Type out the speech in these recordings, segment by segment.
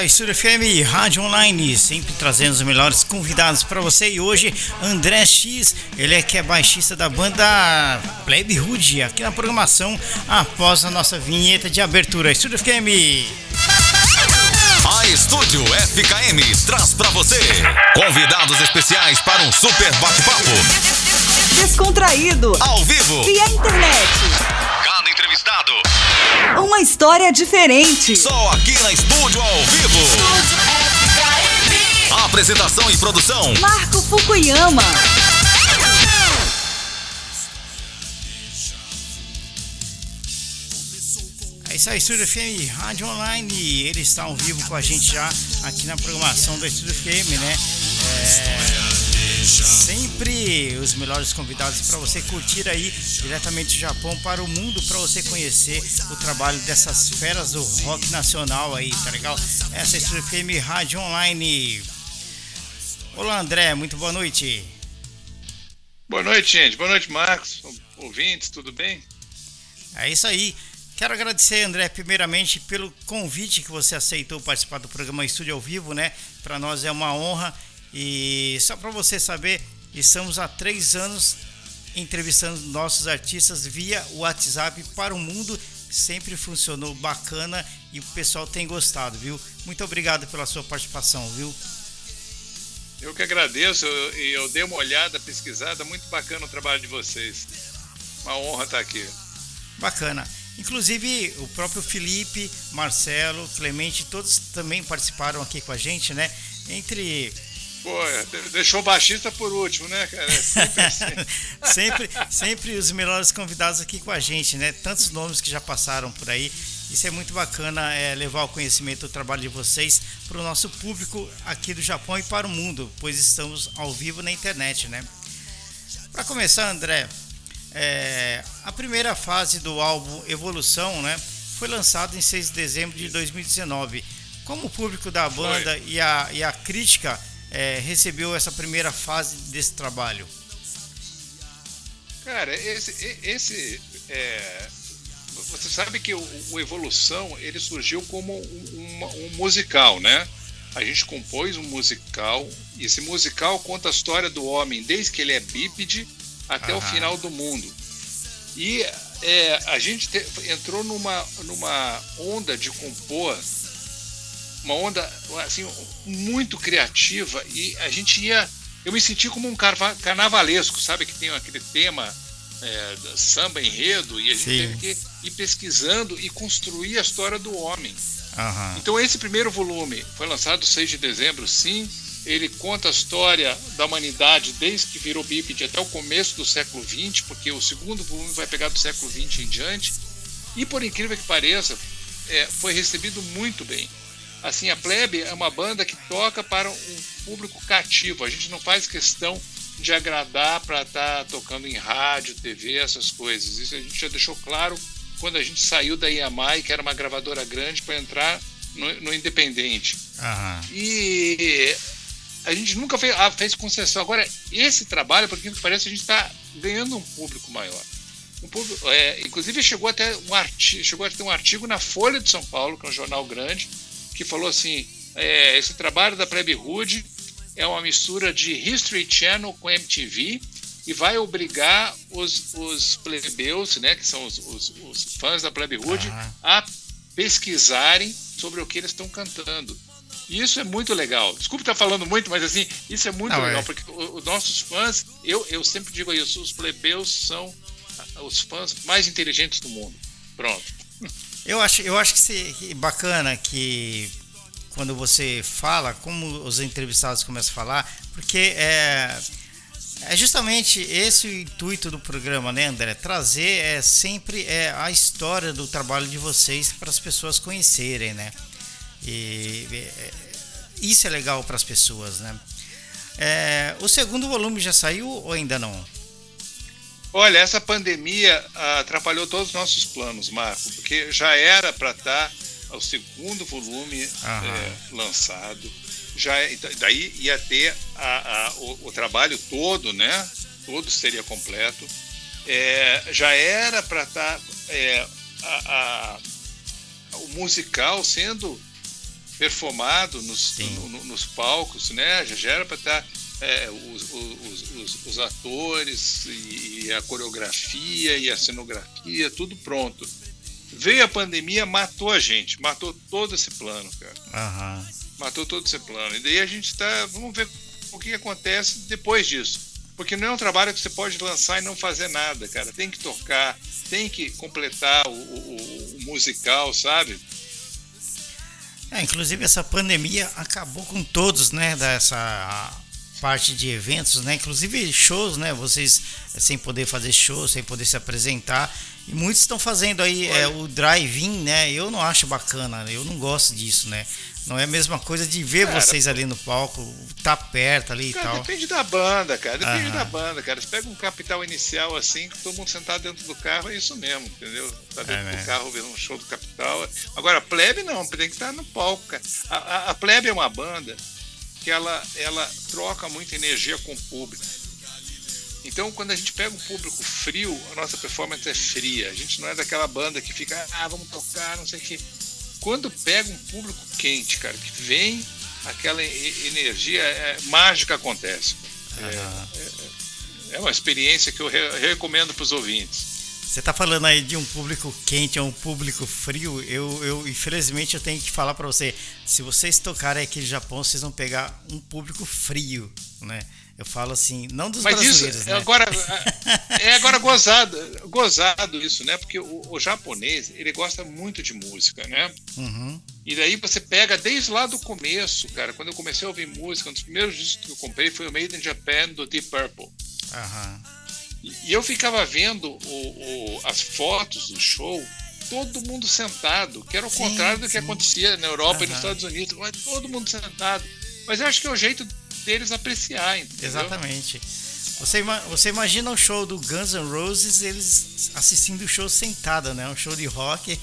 aí, Estúdio FM, Rádio Online, sempre trazendo os melhores convidados para você. E hoje, André X, ele é que é baixista da banda Plebe Hood, aqui na programação, após a nossa vinheta de abertura. Estúdio FM. A Estúdio FKM traz para você convidados especiais para um super bate-papo. Descontraído. Ao vivo. Via internet. Uma história diferente. Só aqui na Estúdio ao vivo. Apresentação e produção. Marco Fukuyama. É isso aí, Estúdio FM Rádio Online. Ele está ao vivo com a gente já aqui na programação da Estúdio FM, né? É, sempre os melhores convidados para você curtir aí diretamente do Japão para o mundo, para você conhecer o trabalho dessas feras do rock nacional aí, tá legal? Essa é a Estúdio FM Rádio Online. Olá, André, muito boa noite. Boa noite, gente. Boa noite, Marcos. Ouvintes, tudo bem? É isso aí. Quero agradecer, André, primeiramente pelo convite que você aceitou participar do programa Estúdio ao Vivo, né? Para nós é uma honra. E só para você saber, estamos há três anos entrevistando nossos artistas via WhatsApp para o mundo. Sempre funcionou bacana e o pessoal tem gostado, viu? Muito obrigado pela sua participação, viu? Eu que agradeço e eu, eu dei uma olhada, pesquisada, muito bacana o trabalho de vocês. Uma honra estar aqui. Bacana. Inclusive o próprio Felipe, Marcelo, Clemente, todos também participaram aqui com a gente, né? Entre. Pô, deixou o baixista por último, né, cara? É sempre, assim. sempre, sempre os melhores convidados aqui com a gente, né? Tantos nomes que já passaram por aí. Isso é muito bacana, é, levar o conhecimento do trabalho de vocês para o nosso público aqui do Japão e para o mundo, pois estamos ao vivo na internet, né? Para começar, André, é, a primeira fase do álbum Evolução, né, foi lançado em 6 de dezembro de 2019. Como o público da banda e a, e a crítica é, recebeu essa primeira fase desse trabalho? Cara, esse, esse é, você sabe que o, o, Evolução ele surgiu como um, um, um musical, né? A gente compôs um musical e esse musical conta a história do homem desde que ele é bípede até o final do mundo. E é, a gente te, entrou numa, numa onda de compor, uma onda assim muito criativa e a gente ia, eu me senti como um carnavalesco, sabe que tem aquele tema é, samba enredo e a gente Sim. teve que ir pesquisando e construir a história do homem. Uhum. Então esse primeiro volume foi lançado 6 de dezembro, sim, ele conta a história da humanidade desde que virou bípede até o começo do século XX, porque o segundo volume vai pegar do século XX em diante. E por incrível que pareça, é, foi recebido muito bem. Assim, a Plebe é uma banda que toca para um público cativo. A gente não faz questão de agradar para estar tá tocando em rádio, TV, essas coisas. Isso a gente já deixou claro quando a gente saiu da EMI, que era uma gravadora grande, para entrar no, no Independente. E a gente nunca fez, ah, fez concessão. Agora, esse trabalho, por que parece, a gente está ganhando um público maior. Um público, é, inclusive chegou até um artigo, chegou a ter um artigo na Folha de São Paulo, que é um jornal grande, que falou assim: é, esse trabalho da Plebe Hood é uma mistura de History Channel com MTV e vai obrigar os, os plebeus, né, que são os, os, os fãs da Plebe Hood, ah. a pesquisarem sobre o que eles estão cantando. E isso é muito legal. Desculpe estar falando muito, mas assim, isso é muito Não, legal, é. porque os nossos fãs, eu, eu sempre digo isso, os plebeus são os fãs mais inteligentes do mundo. Pronto. Eu acho, eu acho que bacana que quando você fala, como os entrevistados começam a falar, porque é, é justamente esse o intuito do programa, né, André? Trazer é sempre é, a história do trabalho de vocês para as pessoas conhecerem, né? E é, isso é legal para as pessoas, né? É, o segundo volume já saiu ou ainda não? Olha, essa pandemia atrapalhou todos os nossos planos, Marco, porque já era para estar tá o segundo volume é, lançado, já é, então, daí ia ter a, a, o, o, trabalho todo, né? Todo seria completo. É, já era para estar tá, é, o musical sendo perfumado nos, no, no, nos palcos, né? Já, já era para estar tá, é, os, os, os, os, atores e, a coreografia e a cenografia, tudo pronto. Veio a pandemia, matou a gente, matou todo esse plano, cara. Uhum. Matou todo esse plano. E daí a gente está. Vamos ver o que acontece depois disso. Porque não é um trabalho que você pode lançar e não fazer nada, cara. Tem que tocar, tem que completar o, o, o musical, sabe? É, inclusive essa pandemia acabou com todos, né? Dessa parte de eventos, né? Inclusive shows, né? Vocês sem poder fazer show, sem poder se apresentar. E muitos estão fazendo aí é, o drive-in, né? Eu não acho bacana, eu não gosto disso, né? Não é a mesma coisa de ver cara, vocês ali no palco, tá perto ali cara, e tal. Depende da banda, cara. Depende Aham. da banda, cara. Você pega um capital inicial assim, que todo mundo sentado dentro do carro, é isso mesmo, entendeu? Tá dentro é, do né? carro vendo um show do capital. Agora, plebe não, tem que estar no palco, cara. A, a, a plebe é uma banda que ela, ela troca muita energia com o público. Então, quando a gente pega um público frio, a nossa performance é fria. A gente não é daquela banda que fica, ah, vamos tocar, não sei o quê. Quando pega um público quente, cara, que vem, aquela energia é, mágica acontece. É, é, é, uma experiência que eu re recomendo para os ouvintes. Você está falando aí de um público quente ou um público frio. Eu, eu infelizmente, eu tenho que falar para você: se vocês tocarem aqui no Japão, vocês vão pegar um público frio, né? Eu falo assim, não dos Mas brasileiros, isso né? agora é agora gozado, gozado isso, né? Porque o, o, japonês ele gosta muito de música, né? Uhum. E daí você pega desde lá do começo, cara. Quando eu comecei a ouvir música, um dos primeiros discos que eu comprei foi o Made in Japan do Deep Purple. Uhum. E eu ficava vendo o, o, as fotos do show, todo mundo sentado, que era o sim, contrário do que acontecia na Europa uhum. e nos Estados Unidos, todo mundo sentado. Mas eu acho que é o jeito deles apreciar, entendeu? Exatamente. Você, você imagina o show do Guns N' Roses, eles assistindo o show sentado, né? Um show de rock,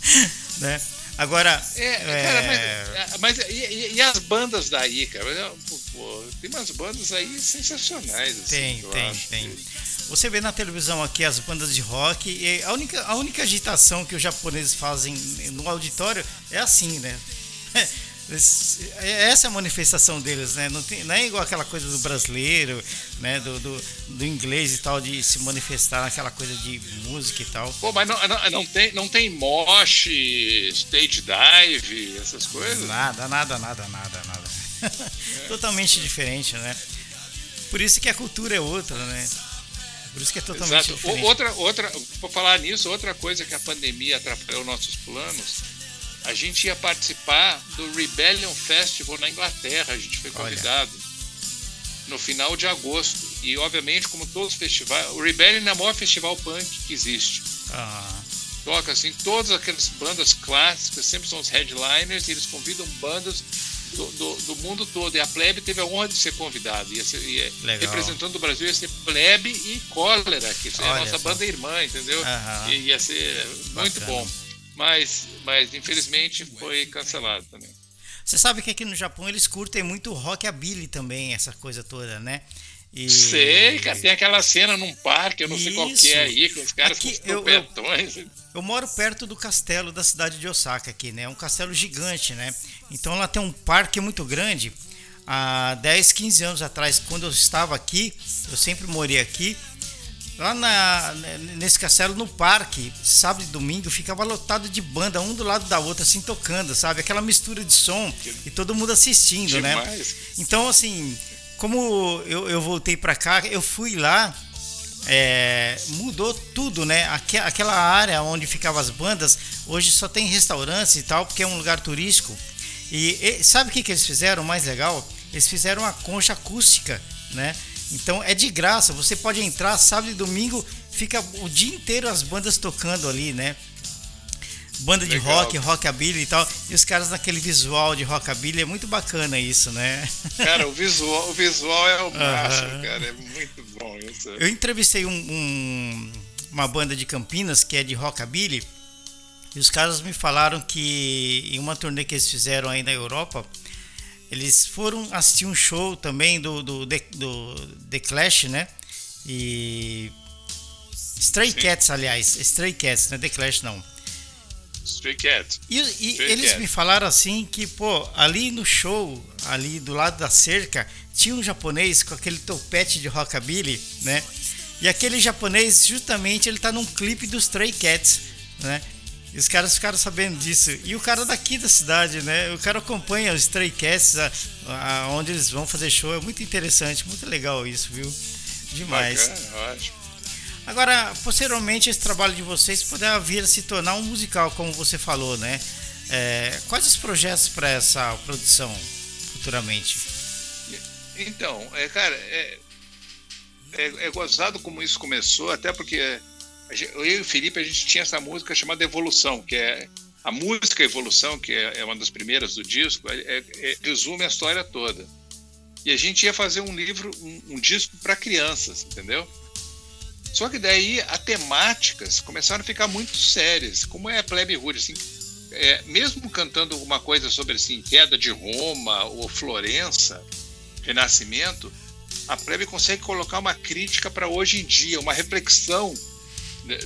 né? Agora. É, é... Cara, mas, é, mas e, e, as bandas daí, cara? Pô, tem umas bandas aí sensacionais. Assim, tem, tem, tem. Você vê na televisão aqui as bandas de rock e a única, a única agitação que os japoneses fazem no auditório é assim, né? Essa é a manifestação deles, né? Não, tem, não é igual aquela coisa do brasileiro, né? Do, do, do, inglês e tal, de se manifestar naquela coisa de música e tal. Pô, mas não, não, não tem, não tem mosh, stage dive, essas coisas? Nada, nada, nada, nada, nada. É. Totalmente diferente, né? Por isso que a cultura é outra, né? Por isso que é totalmente Exato. diferente. Outra, outra, por falar nisso, outra coisa que a pandemia atrapalhou nossos planos a gente ia participar do Rebellion Festival na Inglaterra. A gente foi convidado Olha. no final de agosto. E, obviamente, como todos os festivais, o Rebellion é o maior festival punk que existe. Ah. Toca assim, todas aquelas bandas clássicas, sempre são os headliners, e eles convidam bandas do, do, do, mundo todo. E a Plebe teve a honra de ser convidada. Ia ser, ia, representando o Brasil ia ser Plebe e Cólera, que é a nossa só. banda irmã, entendeu? Uhum. E ia ser muito Bacana. bom mas, mas infelizmente foi cancelado também. Você sabe que aqui no Japão eles curtem muito rockabilly também, essa coisa toda, né? E... Sei, cara, tem aquela cena num parque, eu não Isso. sei qual que é aí, com os caras aqui, com os eu, eu, eu, moro perto do castelo da cidade de Osaka aqui, né? É um castelo gigante, né? Então lá tem um parque muito grande. Há 10, 15 anos atrás, quando eu estava aqui, eu sempre morei aqui, Lá na, nesse castelo, no parque, sábado e domingo, ficava lotado de banda, um do lado da outra, assim, tocando, sabe? Aquela mistura de som e todo mundo assistindo, né? Demais. né? Então, assim, como eu, eu voltei para cá, eu fui lá, é, mudou tudo, né? Aquela área onde ficavam as bandas, hoje só tem restaurantes e tal, porque é um lugar turístico. E, e sabe o que, que eles fizeram? mais legal? Eles fizeram uma concha acústica, né? Então é de graça, você pode entrar sábado e domingo, fica o dia inteiro as bandas tocando ali, né? Banda de Legal. rock, rockabilly e tal, e os caras naquele visual de rockabilly, é muito bacana isso, né? Cara, o visual, o visual é o máximo, uhum. cara, é muito bom isso. Eu entrevistei um, um, uma banda de Campinas que é de rockabilly, e os caras me falaram que em uma turnê que eles fizeram aí na Europa, eles foram assistir um show também do, do, do, do The Clash, né? E. Stray Sim. Cats, aliás. Stray Cats, não é The Clash, não. Stray Cats. E, e eles me falaram assim que, pô, ali no show, ali do lado da cerca, tinha um japonês com aquele topete de rockabilly, né? E aquele japonês, justamente, ele tá num clipe dos Stray Cats, né? E os caras ficaram sabendo disso. E o cara daqui da cidade, né? O cara acompanha os Stray Cats, a, a, onde eles vão fazer show. É muito interessante, muito legal isso, viu? Demais. Bacana, ótimo. Agora, posteriormente, esse trabalho de vocês poderá vir a se tornar um musical, como você falou, né? É, quais os projetos para essa produção futuramente? Então, é, cara, é, é, é gozado como isso começou, até porque eu e o Felipe a gente tinha essa música chamada Evolução, que é a música Evolução, que é, é uma das primeiras do disco, é, é, resume a história toda. E a gente ia fazer um livro, um, um disco para crianças, entendeu? Só que daí as temáticas começaram a ficar muito sérias, como é a Plebe Rude, assim, é, mesmo cantando alguma coisa sobre assim, queda de Roma ou Florença, Renascimento, a Plebe consegue colocar uma crítica para hoje em dia, uma reflexão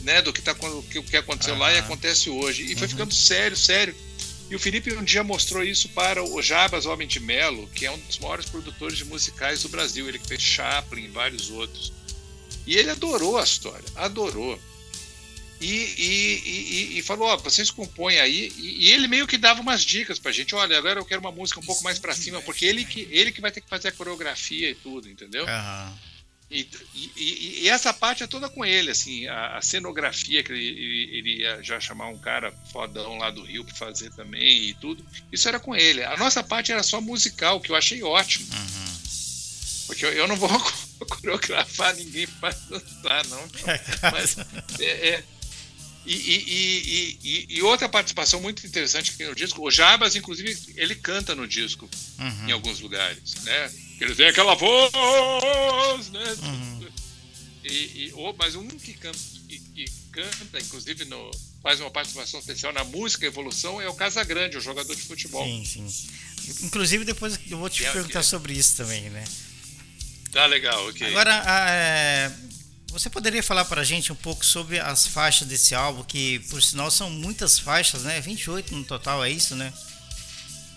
né, do que, tá, que, que aconteceu lá e acontece hoje. E foi uhum. ficando sério, sério. E o Felipe um dia mostrou isso para o Jabas Homem de Melo, que é um dos maiores produtores de musicais do Brasil. Ele fez Chaplin e vários outros. E ele adorou a história, adorou. E, e, e, e falou: Ó, vocês compõem aí. E, ele meio que dava umas dicas pra gente: olha, agora eu quero uma música um pouco mais pra cima, porque ele que, ele que vai ter que fazer a coreografia e tudo, entendeu? Uhum. E, e, e, essa parte é toda com ele, assim, a, a cenografia que ele, ele, ia já chamar um cara fodão lá do Rio para fazer também e tudo. Isso era com ele. A nossa parte era só musical, que eu achei ótimo. Uhum. Porque eu, eu, não vou coreografar ninguém para dançar, não. Mas é, é e, e, e, e, outra participação muito interessante aqui no disco, o Jabas, inclusive, ele canta no disco uhum. em alguns lugares, né? Ele tem aquela voz, né? Uhum. E, oh, mas um que canta, que, que, canta, inclusive, no, faz uma participação especial na música Evolução é o Casagrande, o jogador de futebol. Sim, sim. Inclusive, depois eu vou te é, perguntar é. sobre isso também, né? Tá legal, ok. Agora, é, você poderia falar para a gente um pouco sobre as faixas desse álbum, que por sinal são muitas faixas, né? 28 no total, é isso, né?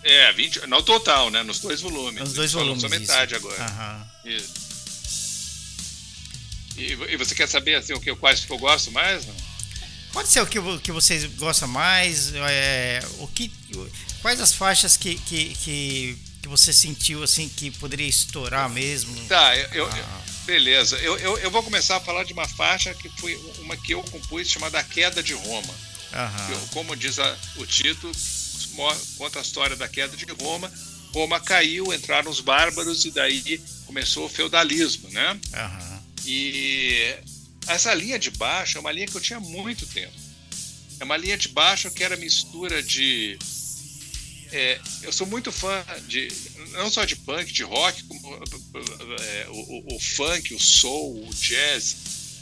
É, 20, no total, né? Nos dois volumes. Nos dois volumes. Só metade isso. agora. Aham. Isso. E, e, você quer saber assim, o que, quais que eu gosto mais? Não? Pode ser o que, que vocês gostam mais. É, o que, quais as faixas que, que, que, que, você sentiu assim que poderia estourar mesmo? Tá, eu, ah. eu beleza. Eu, eu, eu, vou começar a falar de uma faixa que foi uma que eu compus chamada A Queda de Roma. Eu, como diz a, o título, conta a história da queda de Roma. Roma caiu, entraram os bárbaros e daí começou o feudalismo, né? Uhum. E essa linha de baixo é uma linha que eu tinha muito tempo. É uma linha de baixo que era mistura de. É, eu sou muito fã de não só de punk, de rock, como é, o, o, funk, o soul, o jazz.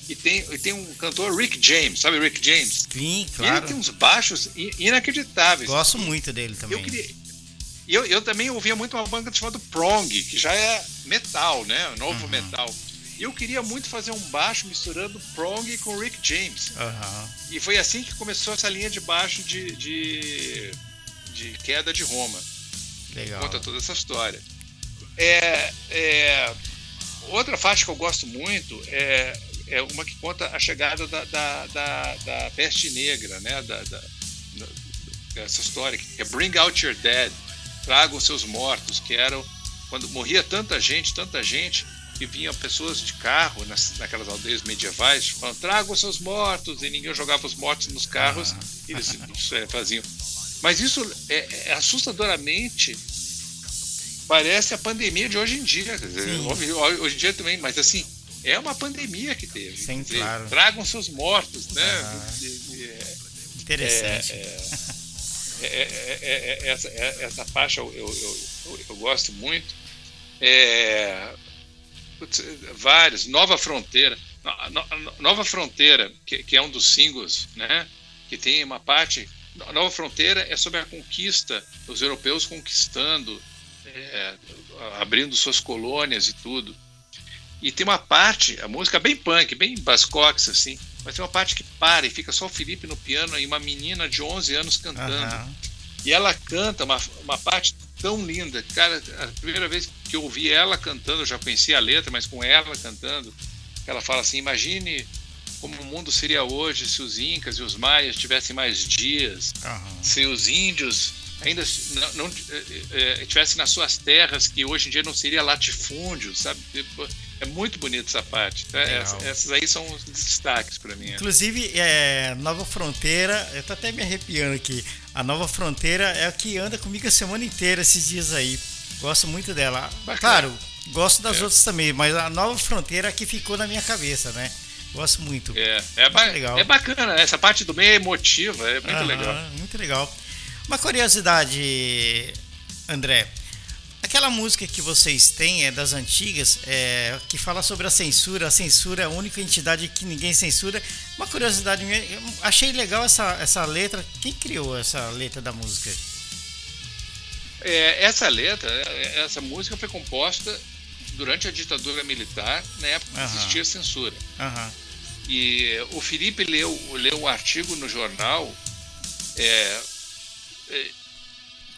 E tem, e tem um cantor, Rick James, sabe Rick James? Sim, claro. ele tem uns baixos inacreditáveis. Gosto muito dele também. Eu, queria, eu, eu também ouvia muito uma banda chamada Prong, que já é metal, né? Novo uhum. metal. E eu queria muito fazer um baixo misturando Prong com Rick James. Uhum. E foi assim que começou essa linha de baixo de, de, de queda de Roma. Legal. Conta toda essa história. É, é, outra faixa que eu gosto muito é, é uma que conta a chegada da, da, da, da peste negra, né? Da, da, essa história que é Bring Out Your Dead, tragam seus mortos, que eram quando morria tanta gente, tanta gente, que vinham pessoas de carro nas, naquelas aldeias medievais, falando, tragam seus mortos, e ninguém jogava os mortos nos carros, ah. eles é, faziam. Mas isso é, é, assustadoramente parece a pandemia de hoje em dia. Dizer, hoje em dia também, mas assim, é uma pandemia que teve. Sim, dizer, claro. Tragam seus mortos, né? Ah, de, Interessante. É, é, é, essa, essa faixa eu, eu, eu, eu gosto muito. Putz, vários. Nova Fronteira. Nova Fronteira, que, que é um dos singles, né? Que tem uma parte a Nova Fronteira é sobre a conquista, os europeus conquistando, é, abrindo suas colônias e tudo. E tem uma parte, a música bem punk, bem Bascox, assim, mas tem uma parte que para e fica só o Felipe no piano e uma menina de 11 anos cantando. Aham. E ela canta uma, uma parte tão linda. Cara, a primeira vez que eu ouvi ela cantando, eu já conhecia a letra, mas com ela cantando, ela fala assim: imagine como o mundo seria hoje se os Incas e os Maias tivessem mais dias, Aham. se os índios ainda não, não eh, eh, tivessem nas suas terras, que hoje em dia não seria latifúndio, sabe? É muito bonita essa parte. tá? Legal. Essa- essas aí são os destaques para mim. Inclusive, é, Nova Fronteira, eu tô até me arrepiando aqui. A Nova Fronteira é a que anda comigo a semana inteira esses dias aí. Gosto muito dela. Bacana. Claro, gosto das É. outras também, mas a Nova Fronteira é a que ficou na minha cabeça, né? Gosto muito. É, é, ba- legal. é bacana, essa parte do meio é emotiva, é muito Aham, legal. Muito legal. Uma curiosidade, André. Aquela música que vocês têm é das antigas, é, que fala sobre a censura. A censura é a única entidade que ninguém censura. Uma curiosidade minha, achei legal essa, essa letra. Quem criou essa letra da música? É, essa letra, essa música foi composta durante a ditadura militar, na época que Aham. existia censura. Aham, E o Felipe leu, leu um artigo no jornal. é, é,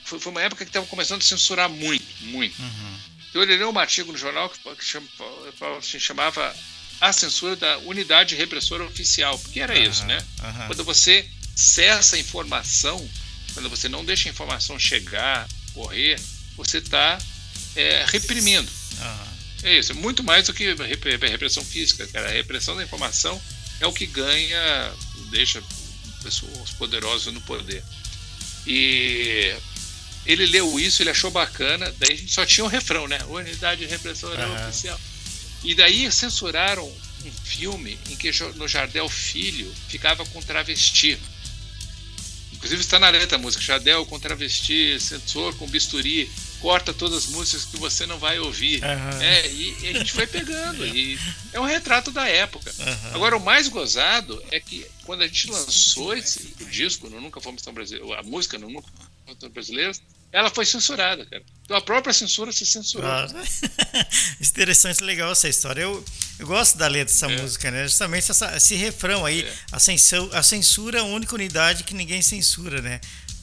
foi, foi uma época que estava começando a censurar muito, muito. uhum, Então ele leu um artigo no jornal que, que chama- se chamava A Censura da Unidade Repressora Oficial, porque era isso, Aham, né? aham. Quando você cessa a informação, quando você não deixa a informação chegar, correr, você está reprimindo. aham. É isso, muito mais do que repre- repressão física, cara. A repressão da informação é o que ganha, deixa pessoas- os poderosos no poder. E ele leu isso, ele achou bacana, daí a gente só tinha o refrão, né? Unidade Repressora Aham. Oficial. E daí censuraram um filme em que no Jardel Filho ficava com travesti. Inclusive está na letra a música, Jardel com travesti, censor com bisturi, corta todas as músicas que você não vai ouvir. Aham. É, e, e a gente foi pegando. E é um retrato da época. Aham. Agora, o mais gozado é que quando a gente lançou esse disco, no Nunca Fomos Tão Brasileiros, a música no Nunca Fomos Tão Brasileiros, ela foi censurada, cara. Então a própria censura se censurou. Ah, Interessante, legal essa história. Eu, eu gosto da letra dessa É. música, né? Justamente essa- esse refrão aí, É. a, censura, a censura é a única unidade que ninguém censura, né?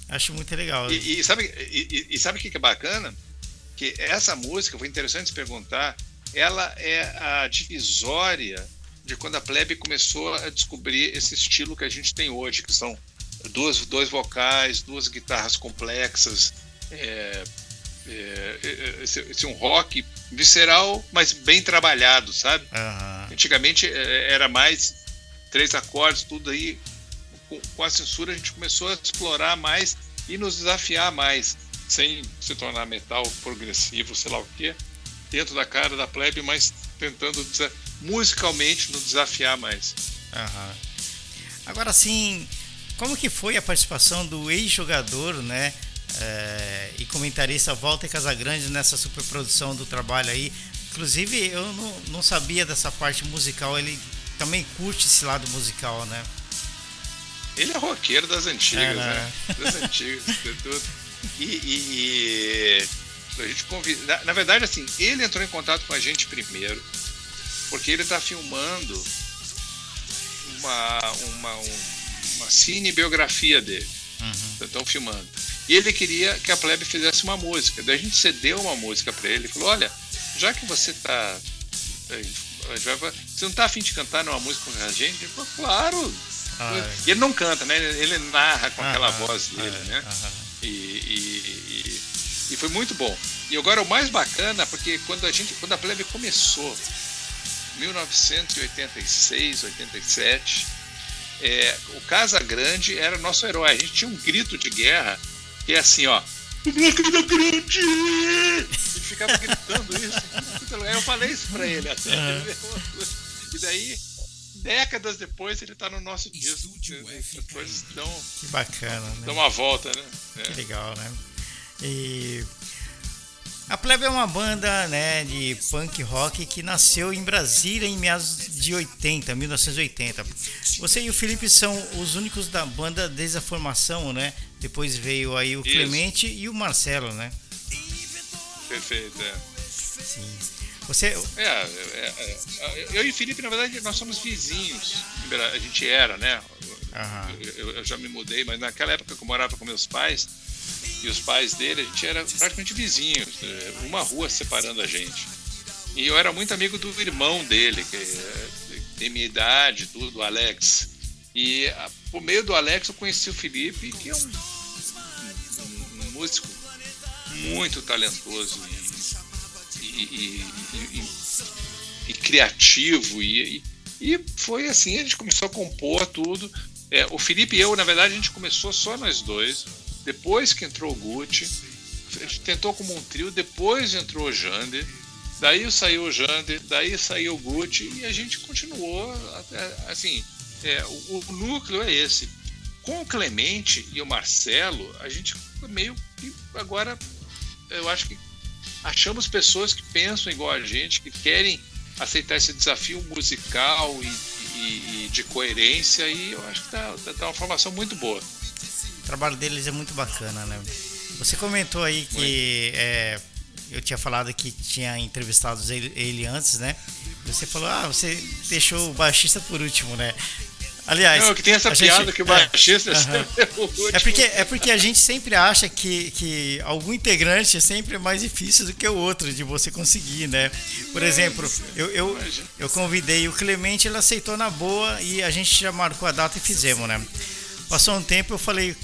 Acho muito legal. E, e sabe e, e- e sabe o que que é bacana? Que essa música, foi interessante se perguntar, ela é a divisória de quando a plebe começou a descobrir esse estilo que a gente tem hoje, que são duas, dois vocais, duas guitarras complexas, é, é, é, esse, esse um rock visceral, mas bem trabalhado, sabe? Aham. Antigamente eh, era mais três acordes, tudo aí. Com, com a censura a gente começou a explorar mais e nos desafiar mais, sem se tornar metal progressivo, sei lá o quê, dentro da cara da plebe, mas tentando musicalmente nos desafiar mais. Aham. Agora sim, como que foi a participação do ex-jogador, né? É, e comentarista Walter Casagrande nessa superprodução do trabalho aí. Inclusive, eu não, não sabia dessa parte musical, ele também curte esse lado musical, né? Ele é roqueiro das antigas, É, né? Das antigas, de tudo. E, e- e a gente convida. Na, na verdade, assim, ele entrou em contato com a gente primeiro, porque ele está filmando uma, uma, um- uma cinebiografia dele. Uhum. Estão filmando. E ele queria que a plebe fizesse uma música. Daí a gente cedeu uma música para ele. Falou: Olha, já que você tá. eh, Você não tá afim de cantar numa música com a gente? Ele falou: Claro! Ah, é. E ele não canta, né? Ele narra com aquela Aham, voz dele, é, né? E, e- e- e foi muito bom. E agora o mais bacana, porque quando a gente, quando a plebe começou, 1986, 87, é, o Casa Grande era nosso herói. A gente tinha um grito de guerra que é assim, ó. Da grande! E ficava gritando isso. Eu falei isso pra ele até. E daí, décadas depois, ele tá no nosso disco. As coisas dão, Que bacana, né? dão uma volta, né? É. Que legal, né? E a Plebe é uma banda, né, de punk rock que nasceu em Brasília em meados de 80, 1980. Você e o Felipe são os únicos da banda desde a formação, né? Depois veio aí o Isso. Clemente e o Marcelo, né? Perfeito, é. Sim. Você. É, é, é, eu e o Felipe, na verdade, nós somos vizinhos. A gente era, né? Eu, eu, já me mudei, mas naquela época que eu morava com meus pais e os pais dele, a gente era praticamente vizinhos, é, uma rua separando a gente. E eu era muito amigo do irmão dele, que é, tem minha idade, tudo, o Alex. E por meio do Alex eu conheci o Felipe, que é um músico muito talentoso e, e, e, e criativo. E, foi assim, a gente começou a compor tudo. É, o Felipe e eu, na verdade, a gente começou só nós dois. Depois que entrou o Gucci, a gente tentou como um trio, depois entrou o Jander, daí saiu o Jander, daí saiu o Gucci e a gente continuou assim. É, o, o, núcleo é esse. Com o Clemente e o Marcelo, a gente meio que agora eu acho que achamos pessoas que pensam igual a gente, que querem aceitar esse desafio musical e, e, e de coerência e eu acho que tá, tá, tá uma formação muito boa. O trabalho deles é muito bacana, né? Você comentou aí que é, eu tinha falado que tinha entrevistado ele, ele, antes, né? Você falou, ah, você deixou o baixista por último, né? Aliás, não, que tem essa piada gente, que o baixista é, é, o é porque é porque a gente sempre acha que, que algum integrante é sempre mais difícil do que o outro de você conseguir, né? Por exemplo, eu, eu, eu convidei o Clemente, ele aceitou na boa e a gente já marcou a data e fizemos, né? Passou um tempo, eu falei,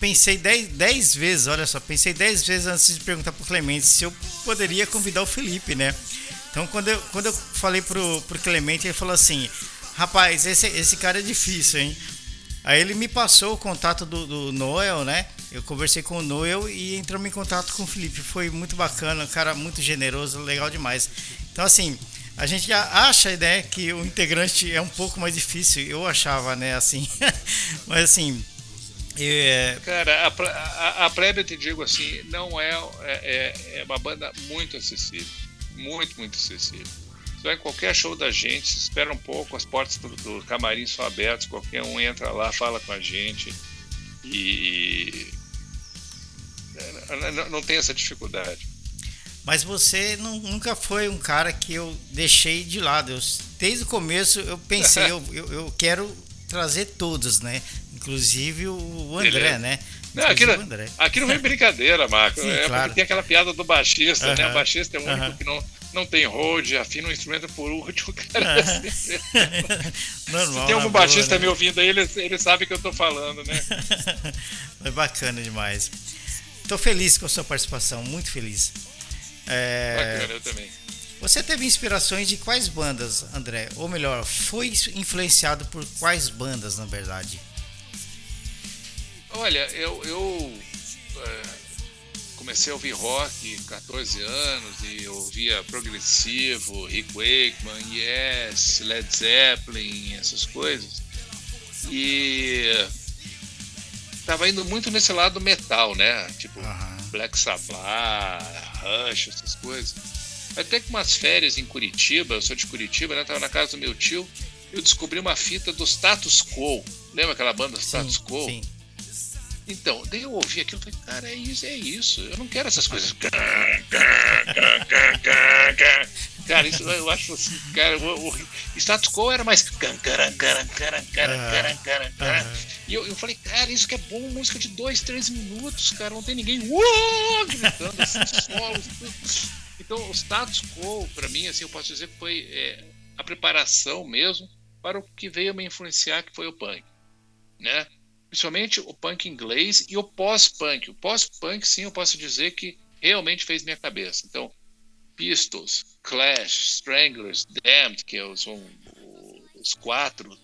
pensei 10 vezes, olha só, pensei 10 vezes antes de perguntar pro Clemente se eu poderia convidar o Felipe, né? Então quando eu, quando eu falei pro, pro Clemente, ele falou assim: rapaz, esse, esse cara é difícil, hein? Aí ele me passou o contato do, do Noel, né? Eu conversei com o Noel e entramos em contato com o Felipe. Foi muito bacana, um cara muito generoso, legal demais. Então, assim, a gente acha, né, que o integrante é um pouco mais difícil. Eu achava, né, assim. Mas, assim. É... Cara, a, a, a Plebe, eu te digo assim, não é, é, é uma banda muito acessível. Muito, muito acessível. Você vai em qualquer show da gente, espera um pouco, as portas do, do camarim são abertas, qualquer um entra lá, fala com a gente e não, não tem essa dificuldade. Mas você não, nunca foi um cara que eu deixei de lado. Eu, desde o começo eu pensei, eu, eu, eu, quero trazer todos, né? Inclusive o André, né? Não, aqui, não, aqui não vem brincadeira, Marco. Sim, é claro. porque tem aquela piada do baixista, uh -huh. né? O baixista é o único uh -huh. que não, não tem hold, afina o instrumento por último, cara. Normal, Se tem algum baixista boa, né? me ouvindo aí, ele, ele sabe que eu tô falando, né? é bacana demais. Tô feliz com a sua participação, muito feliz. É... Bacana, eu também. Você teve inspirações de quais bandas, André? Ou melhor, foi influenciado por quais bandas, na verdade? Olha, eu, eu é, comecei a ouvir rock com 14 anos e ouvia progressivo, Rick Wakeman, Yes, Led Zeppelin, essas coisas. E tava indo muito nesse lado metal, né? Tipo, Black Sabbath, Rush, essas coisas. Até que umas férias em Curitiba, eu sou de Curitiba, né? Tava na casa do meu tio, eu descobri uma fita do Status Quo. Lembra aquela banda Status sim, Quo? Sim. Então, daí eu ouvi aquilo e falei, cara, é isso, é isso. Eu não quero essas coisas. Cara, isso eu acho assim, cara, o, o status quo era mais. E eu, eu falei, cara, isso que é bom, música de dois, três minutos, cara, não tem ninguém uou, gritando assim, solos. Então, o status quo, para mim, assim, eu posso dizer que foi é, a preparação mesmo para o que veio me influenciar, que foi o punk, né? Principalmente o punk inglês e o pós-punk. O pós-punk, sim, eu posso dizer que realmente fez minha cabeça. Então, Pistols, Clash, Stranglers, Damned, que são os quatro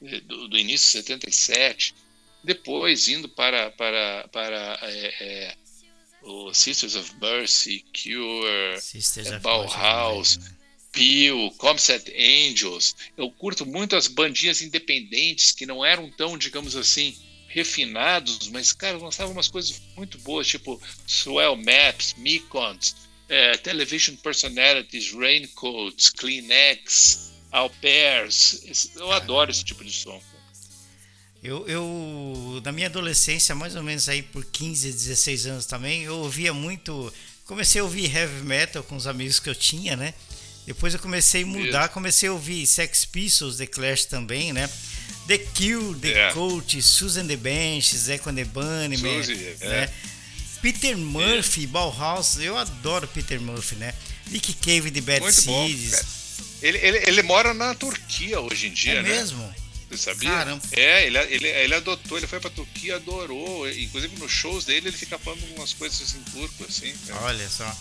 do, do início de 77, depois indo para, para, para é, é, o Sisters of Mercy, Cure, Sisters Bauhaus, Peel, Comset Angels. Eu curto muito as bandinhas independentes que não eram tão, digamos assim, refinados, mas, cara, lançavam umas coisas muito boas, tipo Swell Maps, Mekons, é, Television Personalities, Raincoats, Kleenex, Au Pairs. Eu adoro esse tipo de som. Eu, eu, na minha adolescência, mais ou menos aí por 15, 16 anos também, eu ouvia muito comecei a ouvir heavy metal com os amigos que eu tinha, né? Depois eu comecei a mudar, comecei a ouvir Sex Pistols, The Clash também, né? The Cure, The É. Cult, Susan the Bench, and the Bunnyman, Suzy, é. né? Peter Murphy, Bauhaus, eu adoro Peter Murphy, né? Nick Cave de Bad Muito. Seeds. Ele, ele, ele mora na Turquia hoje em dia, É né? mesmo? Você sabia? Caramba. É, ele, ele, ele adotou, ele foi pra Turquia, adorou. Inclusive nos shows dele ele fica falando umas coisas em turco, assim. cara. Olha só.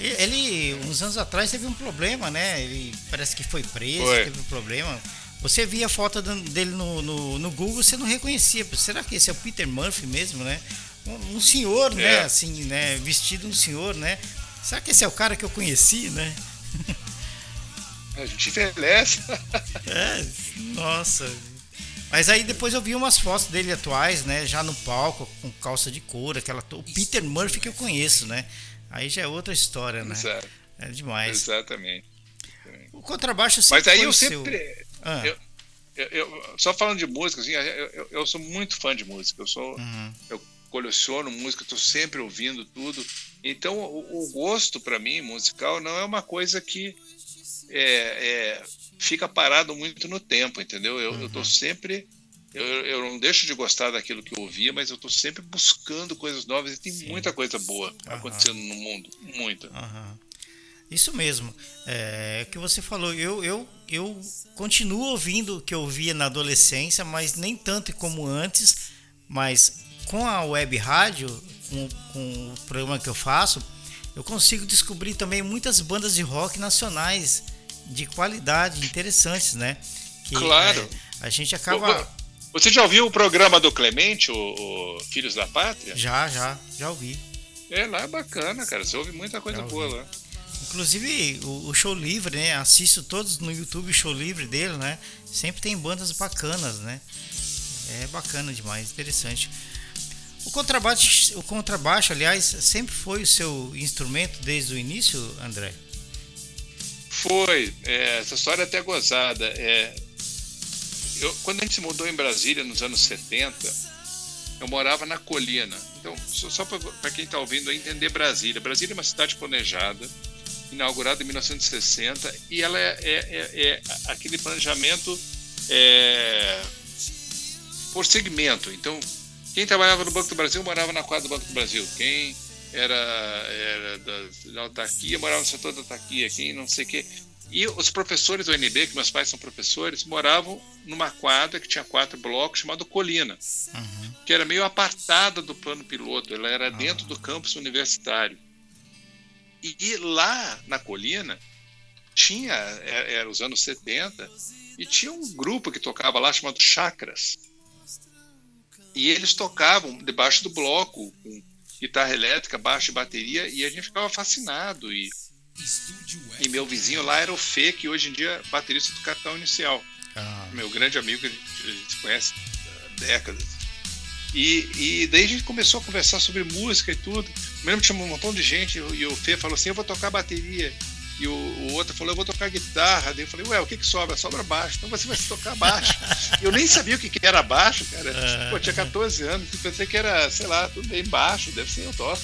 Ele, uns anos atrás, teve um problema, né? Ele parece que foi preso, Foi. teve um problema. Você via a foto dele no, no, no Google, você não reconhecia. Será que esse é o Peter Murphy mesmo, né? Um, um senhor, né? É. Assim, né? Vestido um senhor, né? Será que esse é o cara que eu conheci, né? A gente envelhece. É, nossa. Mas aí depois eu vi umas fotos dele atuais, né? Já no palco, com calça de couro, aquela. O Peter Murphy que eu conheço, né? Aí já é outra história, né? Exato, É demais. exatamente. O contrabaixo sempre Mas aí eu o seu. sempre. Ah, eu- Eu- eu- só falando de música, assim, eu, eu- sou muito fã de música. Eu sou, uhum. eu coleciono música, estou sempre ouvindo tudo. Então, o, o gosto para mim musical não é uma coisa que é, é, fica parado muito no tempo, entendeu? Eu, eu tô sempre eu, eu não deixo de gostar daquilo que eu ouvia, mas eu estou sempre buscando coisas novas e tem muita coisa boa Aham. acontecendo no mundo, muita. Aham. Isso mesmo. É o que você falou. Eu, eu, eu continuo ouvindo o que eu ouvia na adolescência, mas nem tanto como antes. Mas com a web rádio, com, com o programa que eu faço, eu consigo descobrir também muitas bandas de rock nacionais de qualidade, interessantes, né? Que, Claro. é, a gente acaba. Você já ouviu o programa do Clemente, o, o Filhos da Pátria? Já, já, já ouvi. É, lá é bacana, cara. Você ouve muita coisa boa lá. Inclusive o, o show livre, né? Assisto todos no YouTube o show livre dele, né? Sempre tem bandas bacanas, né? É bacana demais, interessante. O contrabaixo, o contrabaixo, aliás, sempre foi o seu instrumento desde o início, André? Foi. é, essa história é até gozada. É, eu, quando a gente se mudou em Brasília nos anos 70, eu morava na Colina. Então, só, para quem está ouvindo entender Brasília. Brasília é uma cidade planejada, inaugurada em 1960, e ela é, é- é- é aquele planejamento é, por segmento. Então, quem trabalhava no Banco do Brasil morava na quadra do Banco do Brasil. Quem era, era da, da autarquia morava no setor da autarquia. Quem não sei o quê. E os professores do UNB, que meus pais são professores, moravam numa quadra que tinha quatro blocos, chamado Colina, Uhum. que era meio apartada do plano piloto. Ela era dentro do campus universitário. E, e lá na Colina tinha, é- era os anos 70, e tinha um grupo que tocava lá chamado Chakras. E eles tocavam debaixo do bloco, com guitarra elétrica, baixo e bateria, e a gente ficava fascinado. E, e meu vizinho lá era o Fê, que hoje em dia é baterista do Capital Inicial Ah, meu grande amigo que a gente, conhece há décadas. E, e daí a gente começou a conversar sobre música e tudo. Eu lembro que chamou um montão de gente e o Fê falou assim: Eu vou tocar bateria. E o, o outro falou: Eu vou tocar guitarra. Daí eu falei: Ué, o que, que sobra? Sobra baixo. Então você vai tocar baixo. eu nem sabia o que, que era baixo, cara. Pô, eu tinha 14 anos. Pensei que era, sei lá, tudo bem baixo. Deve ser eu toco.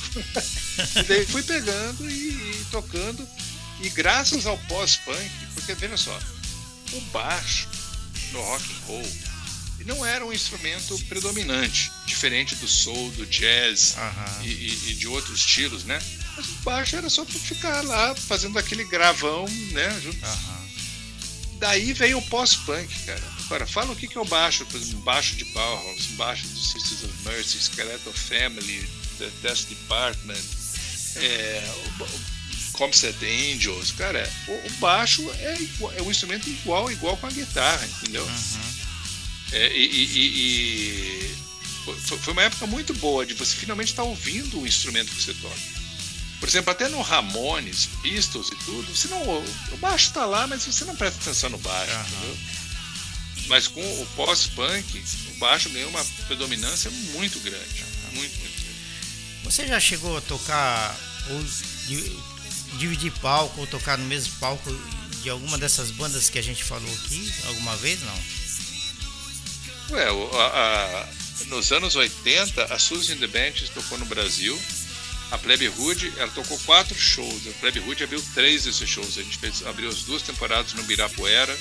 e daí fui pegando e, e tocando. E graças ao pós-punk, porque veja só, o baixo no rock and roll não era um instrumento predominante, diferente do soul, do jazz Aham. e, e- e de outros estilos, né? Mas o baixo era só para ficar lá fazendo aquele gravão, né? junto. aham. Daí veio o pós-punk, cara. Agora, fala o que que é o baixo, por exemplo, baixo de Bauhaus, baixo do Sisters of Mercy, Skeletal Family, The Death Department, é, o, o Comset Angels, cara, o, o baixo é, igual- é um instrumento igual, igual com a guitarra, entendeu? É, e, e- e- foi, foi uma época muito boa de você finalmente estar ouvindo o instrumento que você toca. Por exemplo, até no Ramones, Pistols e tudo, você não, o baixo está lá, mas você não presta atenção no baixo, Aham. entendeu? Mas com o pós-punk, o baixo ganhou uma predominância muito grande, muito, muito grande. Você já chegou a tocar ou di- dividir palco ou tocar no mesmo palco de alguma dessas bandas que a gente falou aqui alguma vez? Não. Ué, a- a- nos anos 80, a Suzy and the Benches tocou no Brasil a Plebe Hood, ela tocou quatro shows. A Plebe Hood abriu três desses shows. A gente fez, abriu as duas temporadas no Birapuera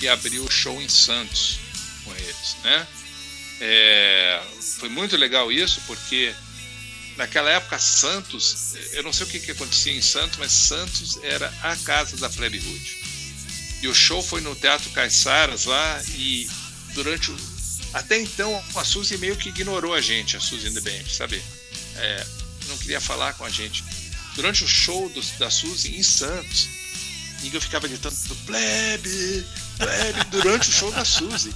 e abriu o show em Santos com eles, né? É, foi muito legal isso, porque naquela época Santos, eu não sei o que, que acontecia em Santos, mas Santos era a casa da Plebe Hood. E o show foi no Teatro Caiçaras lá e durante o, até então a Suzy meio que ignorou a gente, a Suzy and the Band, sabe? É, não queria falar com a gente. Durante o show do, da Suzy em Santos, ninguém ficava gritando plebe, plebe durante o show da Suzy.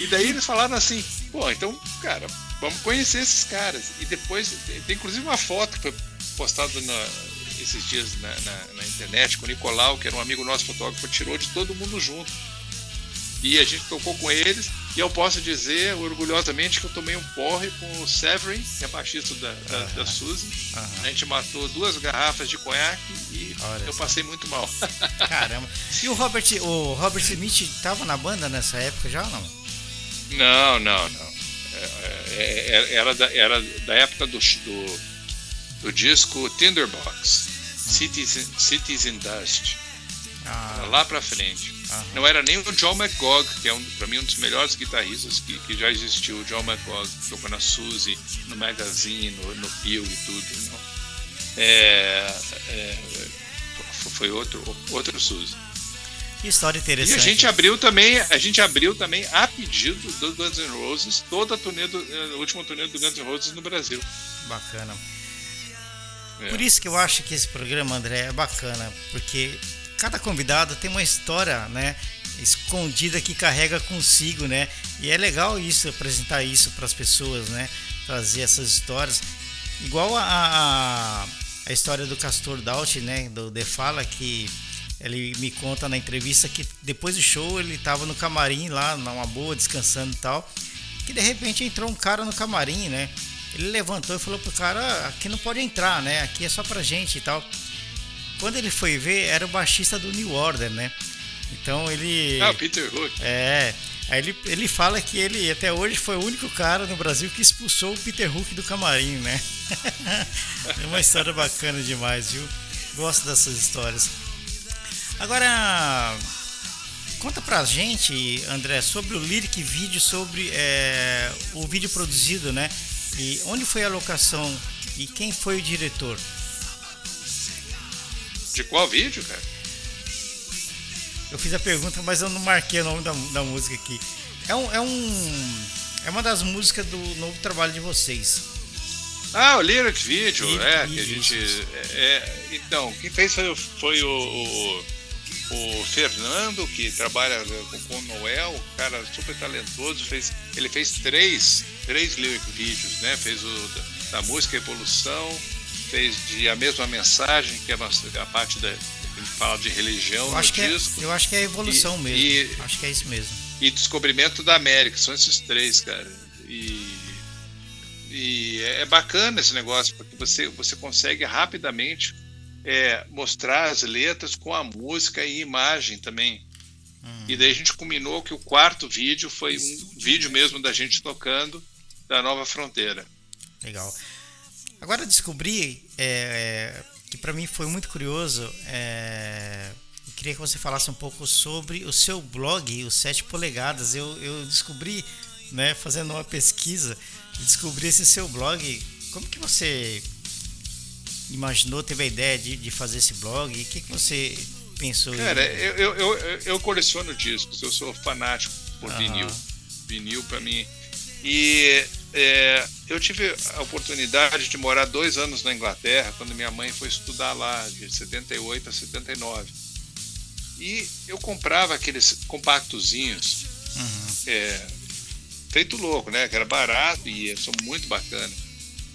E daí eles falaram assim, pô, então, cara, vamos conhecer esses caras. E depois, tem inclusive uma foto que foi postada na, esses dias na, na, na, internet com o Nicolau, que era um amigo nosso fotógrafo, tirou de todo mundo junto. E a gente tocou com eles, e eu posso dizer orgulhosamente que eu tomei um porre com o Severin, que é baixista da, da, uhum. da Suzy. Uhum. A gente matou duas garrafas de conhaque e Olha eu passei muito mal. Caramba. E o Robert, o Robert Smith estava na banda nessa época já ou não? Não, não, não. É, é, é, era, da, era da época do, do, do disco Tinderbox, hum. Cities, Cities in Dust. Ah. Lá pra frente. Aham. Não era nem o John McGog, que é um, para mim um dos melhores guitarristas que, que já existiu. O John McGog tocou na Suzy, no Magazine, no, no Bill e tudo. Não? É, é, foi outro, outro Suzy. Que história interessante. E a gente abriu também, a gente abriu também a pedido do Guns N' Roses toda a turnê do, a última turnê do Guns N' Roses no Brasil. Bacana. É. Por isso que eu acho que esse programa, André, é bacana, porque cada convidado tem uma história, né, escondida que carrega consigo, né? E é legal isso, apresentar isso para as pessoas, né? Trazer essas histórias. Igual a, a, a história do Castor Daut, né? Do The Fala, que ele me conta na entrevista que depois do show ele estava no camarim lá, numa boa, descansando e tal. Que de repente entrou um cara no camarim, né? Ele levantou e falou pro cara: aqui não pode entrar, né? Aqui é só pra gente e tal. Quando ele foi ver, era o baixista do New Order, né? Então ele. Ah, Peter Hook. É. Aí ele, ele fala que ele até hoje foi o único cara no Brasil que expulsou o Peter Hook do camarim, né? é uma história bacana demais, viu? Gosto dessas histórias. Agora, conta pra gente, André, sobre o lyric vídeo, sobre é, o vídeo produzido, né? E onde foi a locação e quem foi o diretor? De qual vídeo, cara? Eu fiz a pergunta, mas eu não marquei o nome da, da música aqui. É um, é um. É uma das músicas do novo trabalho de vocês. Ah, o Lyric Video, Lyric é, que a gente. É, é, então, quem fez foi, foi o, o, o, Fernando, que trabalha com, o Noel, cara super talentoso, fez, ele fez três, três lyric vídeos, né? Fez o da, da música Evolução, fez de a mesma mensagem, que é a, nossa, a parte da. Gente fala de religião eu acho no que disco. É, eu acho que é a evolução e, mesmo. E, acho que é isso mesmo. E Descobrimento da América, são esses três, cara. E, e é, é bacana esse negócio, porque você, você consegue rapidamente é, mostrar as letras com a música e imagem também. Hum. E daí a gente combinou que o quarto vídeo foi um vídeo mesmo da gente tocando da Nova Fronteira. Legal. Agora descobri é, que para mim foi muito curioso. É, eu queria que você falasse um pouco sobre o seu blog, os 7 polegadas. Eu, eu descobri, né, fazendo uma pesquisa, descobri esse seu blog. Como que você imaginou, teve a ideia de, de fazer esse blog? O que, que você pensou? Cara, eu, eu, eu, eu, coleciono discos, eu sou fanático por uhum. vinil. Vinil para mim. E é, eu tive a oportunidade de morar dois anos na Inglaterra, quando minha mãe foi estudar lá, de 78 a 79. E eu comprava aqueles compactozinhos, uhum. é, feito louco, né? Que era barato e são muito bacana.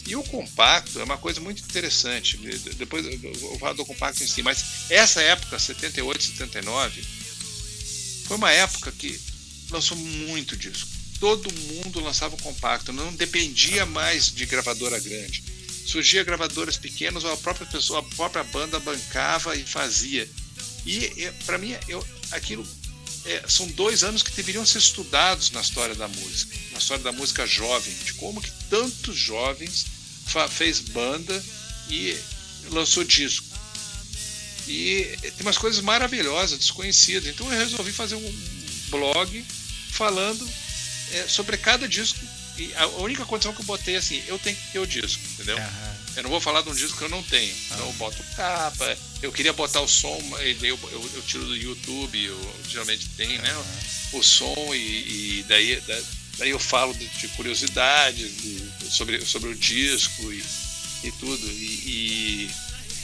E o compacto é uma coisa muito interessante. Depois eu vou falar do compacto em si, mas essa época, 78, 79, foi uma época que lançou muito disco todo mundo lançava o compacto, não dependia mais de gravadora grande. Surgia gravadoras pequenas ou a própria pessoa, a própria banda bancava e fazia. E para mim, eu, aquilo é, são dois anos que deveriam ser estudados na história da música, na história da música jovem, de como que tantos jovens fez banda e lançou disco. E tem umas coisas maravilhosas, desconhecidas. Então eu resolvi fazer um blog falando é, sobre cada disco. E a única condição que eu botei é assim, eu tenho que ter o disco, entendeu? Uhum. Eu não vou falar de um disco que eu não tenho. Então eu boto capa, eu queria botar o som, eu, eu, eu tiro do YouTube, eu geralmente tem, né? O som e, e daí, daí eu falo de, de curiosidades de, sobre, sobre o disco e, e tudo. E, e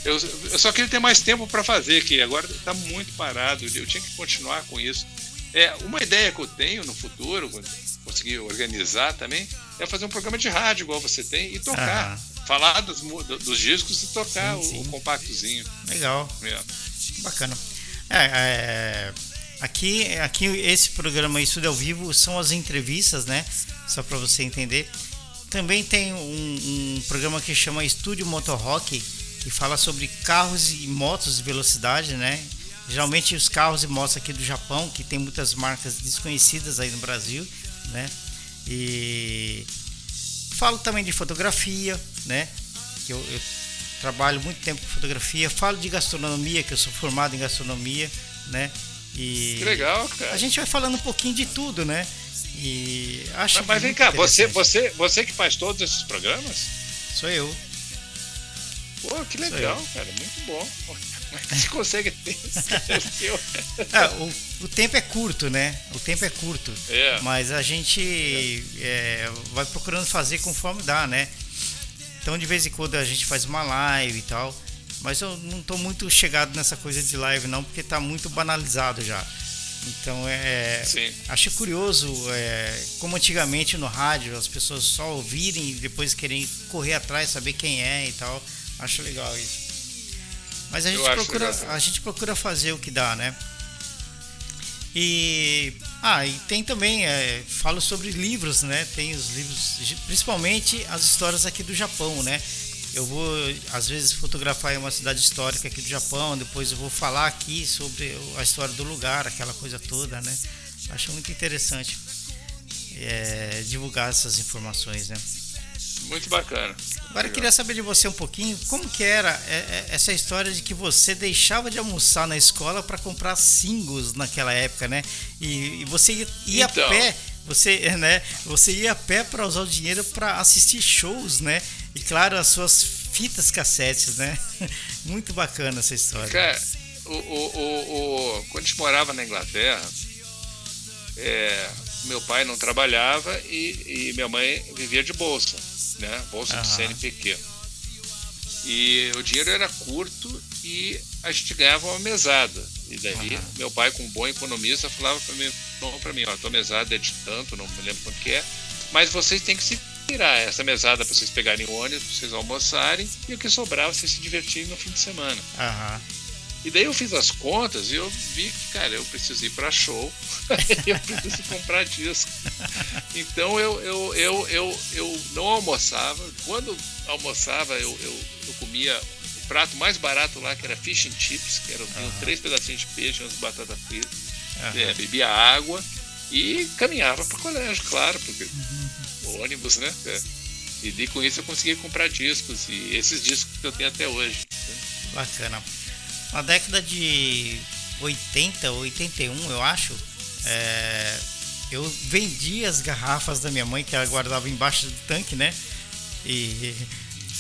eu, eu, só queria ter mais tempo para fazer, que agora está muito parado. Eu tinha que continuar com isso. É, uma ideia que eu tenho no futuro, conseguir organizar também, é fazer um programa de rádio igual você tem e tocar. Falar dos, dos, discos e tocar sim, sim. O, o, compactozinho. Legal. É. Bacana. É, é, aqui, aqui esse programa Estudo ao Vivo são as entrevistas, né? Só para você entender. Também tem um, um, programa que chama Estúdio Motor Rock, que fala sobre carros e motos de velocidade, né? Geralmente os carros e motos aqui do Japão, que tem muitas marcas desconhecidas aí no Brasil, né? E falo também de fotografia, né? Que eu, eu trabalho muito tempo com fotografia. Falo de gastronomia, que eu sou formado em gastronomia, né? E que legal, cara. A gente vai falando um pouquinho de tudo, né? E acho Mas, mas vem cá, você, você, você que faz todos esses programas? Sou eu. Pô, que legal, cara, muito bom. Você consegue ter é, o, o, tempo é curto, né? O tempo é curto. É. Mas a gente é. vai procurando fazer conforme dá, né? Então de vez em quando a gente faz uma live e tal. Mas eu não estou muito chegado nessa coisa de live não, porque está muito banalizado já. Então é. Sim. Acho curioso é, como antigamente no rádio as pessoas só ouvirem e depois querem correr atrás, saber quem é e tal. Acho legal isso. Mas a gente, procura, a gente procura fazer o que dá, né? E ah, e tem também, é, falo sobre livros, né? Tem os livros, principalmente as histórias aqui do Japão, né? Eu vou às vezes fotografar em uma cidade histórica aqui do Japão, depois eu vou falar aqui sobre a história do lugar, aquela coisa toda, né? Acho muito interessante é, divulgar essas informações, né? Muito bacana. Agora eu queria saber de você um pouquinho como que era é, é, essa história de que você deixava de almoçar na escola para comprar singles naquela época, né? E, você ia, então. a pé, você, né? Você ia a pé para usar o dinheiro para assistir shows, né? E claro, as suas fitas cassetes, né? Muito bacana essa história. Cara, o, o, o, o quando a gente morava na Inglaterra, é, meu pai não trabalhava e, e minha mãe vivia de bolsa né? Bolsa uhum. do CNPq. E o dinheiro era curto e a gente ganhava uma mesada. E daí uhum. meu pai, com um bom economista, falava para mim, para mim, ó, tua mesada é de tanto, não me lembro quanto que é, mas vocês têm que se tirar essa mesada para vocês pegarem o ônibus, para vocês almoçarem, e o que sobrar vocês se divertirem no fim de semana. Uhum. E daí eu fiz as contas e eu vi que, cara, eu preciso ir para show, eu preciso comprar disco. Então eu, eu, eu, eu, eu não almoçava. Quando almoçava, eu, eu, eu comia o prato mais barato lá, que era fish and chips, que eram uhum. três pedacinhos de peixe, umas batatas fritas. Uhum. É, bebia água e caminhava para o colégio, claro, porque uhum. ônibus, né? É. E com isso eu consegui comprar discos, e esses discos que eu tenho até hoje. Né? Bacana na década de 80, 81, eu acho, é, eu vendi as garrafas da minha mãe que ela guardava embaixo do tanque, né? E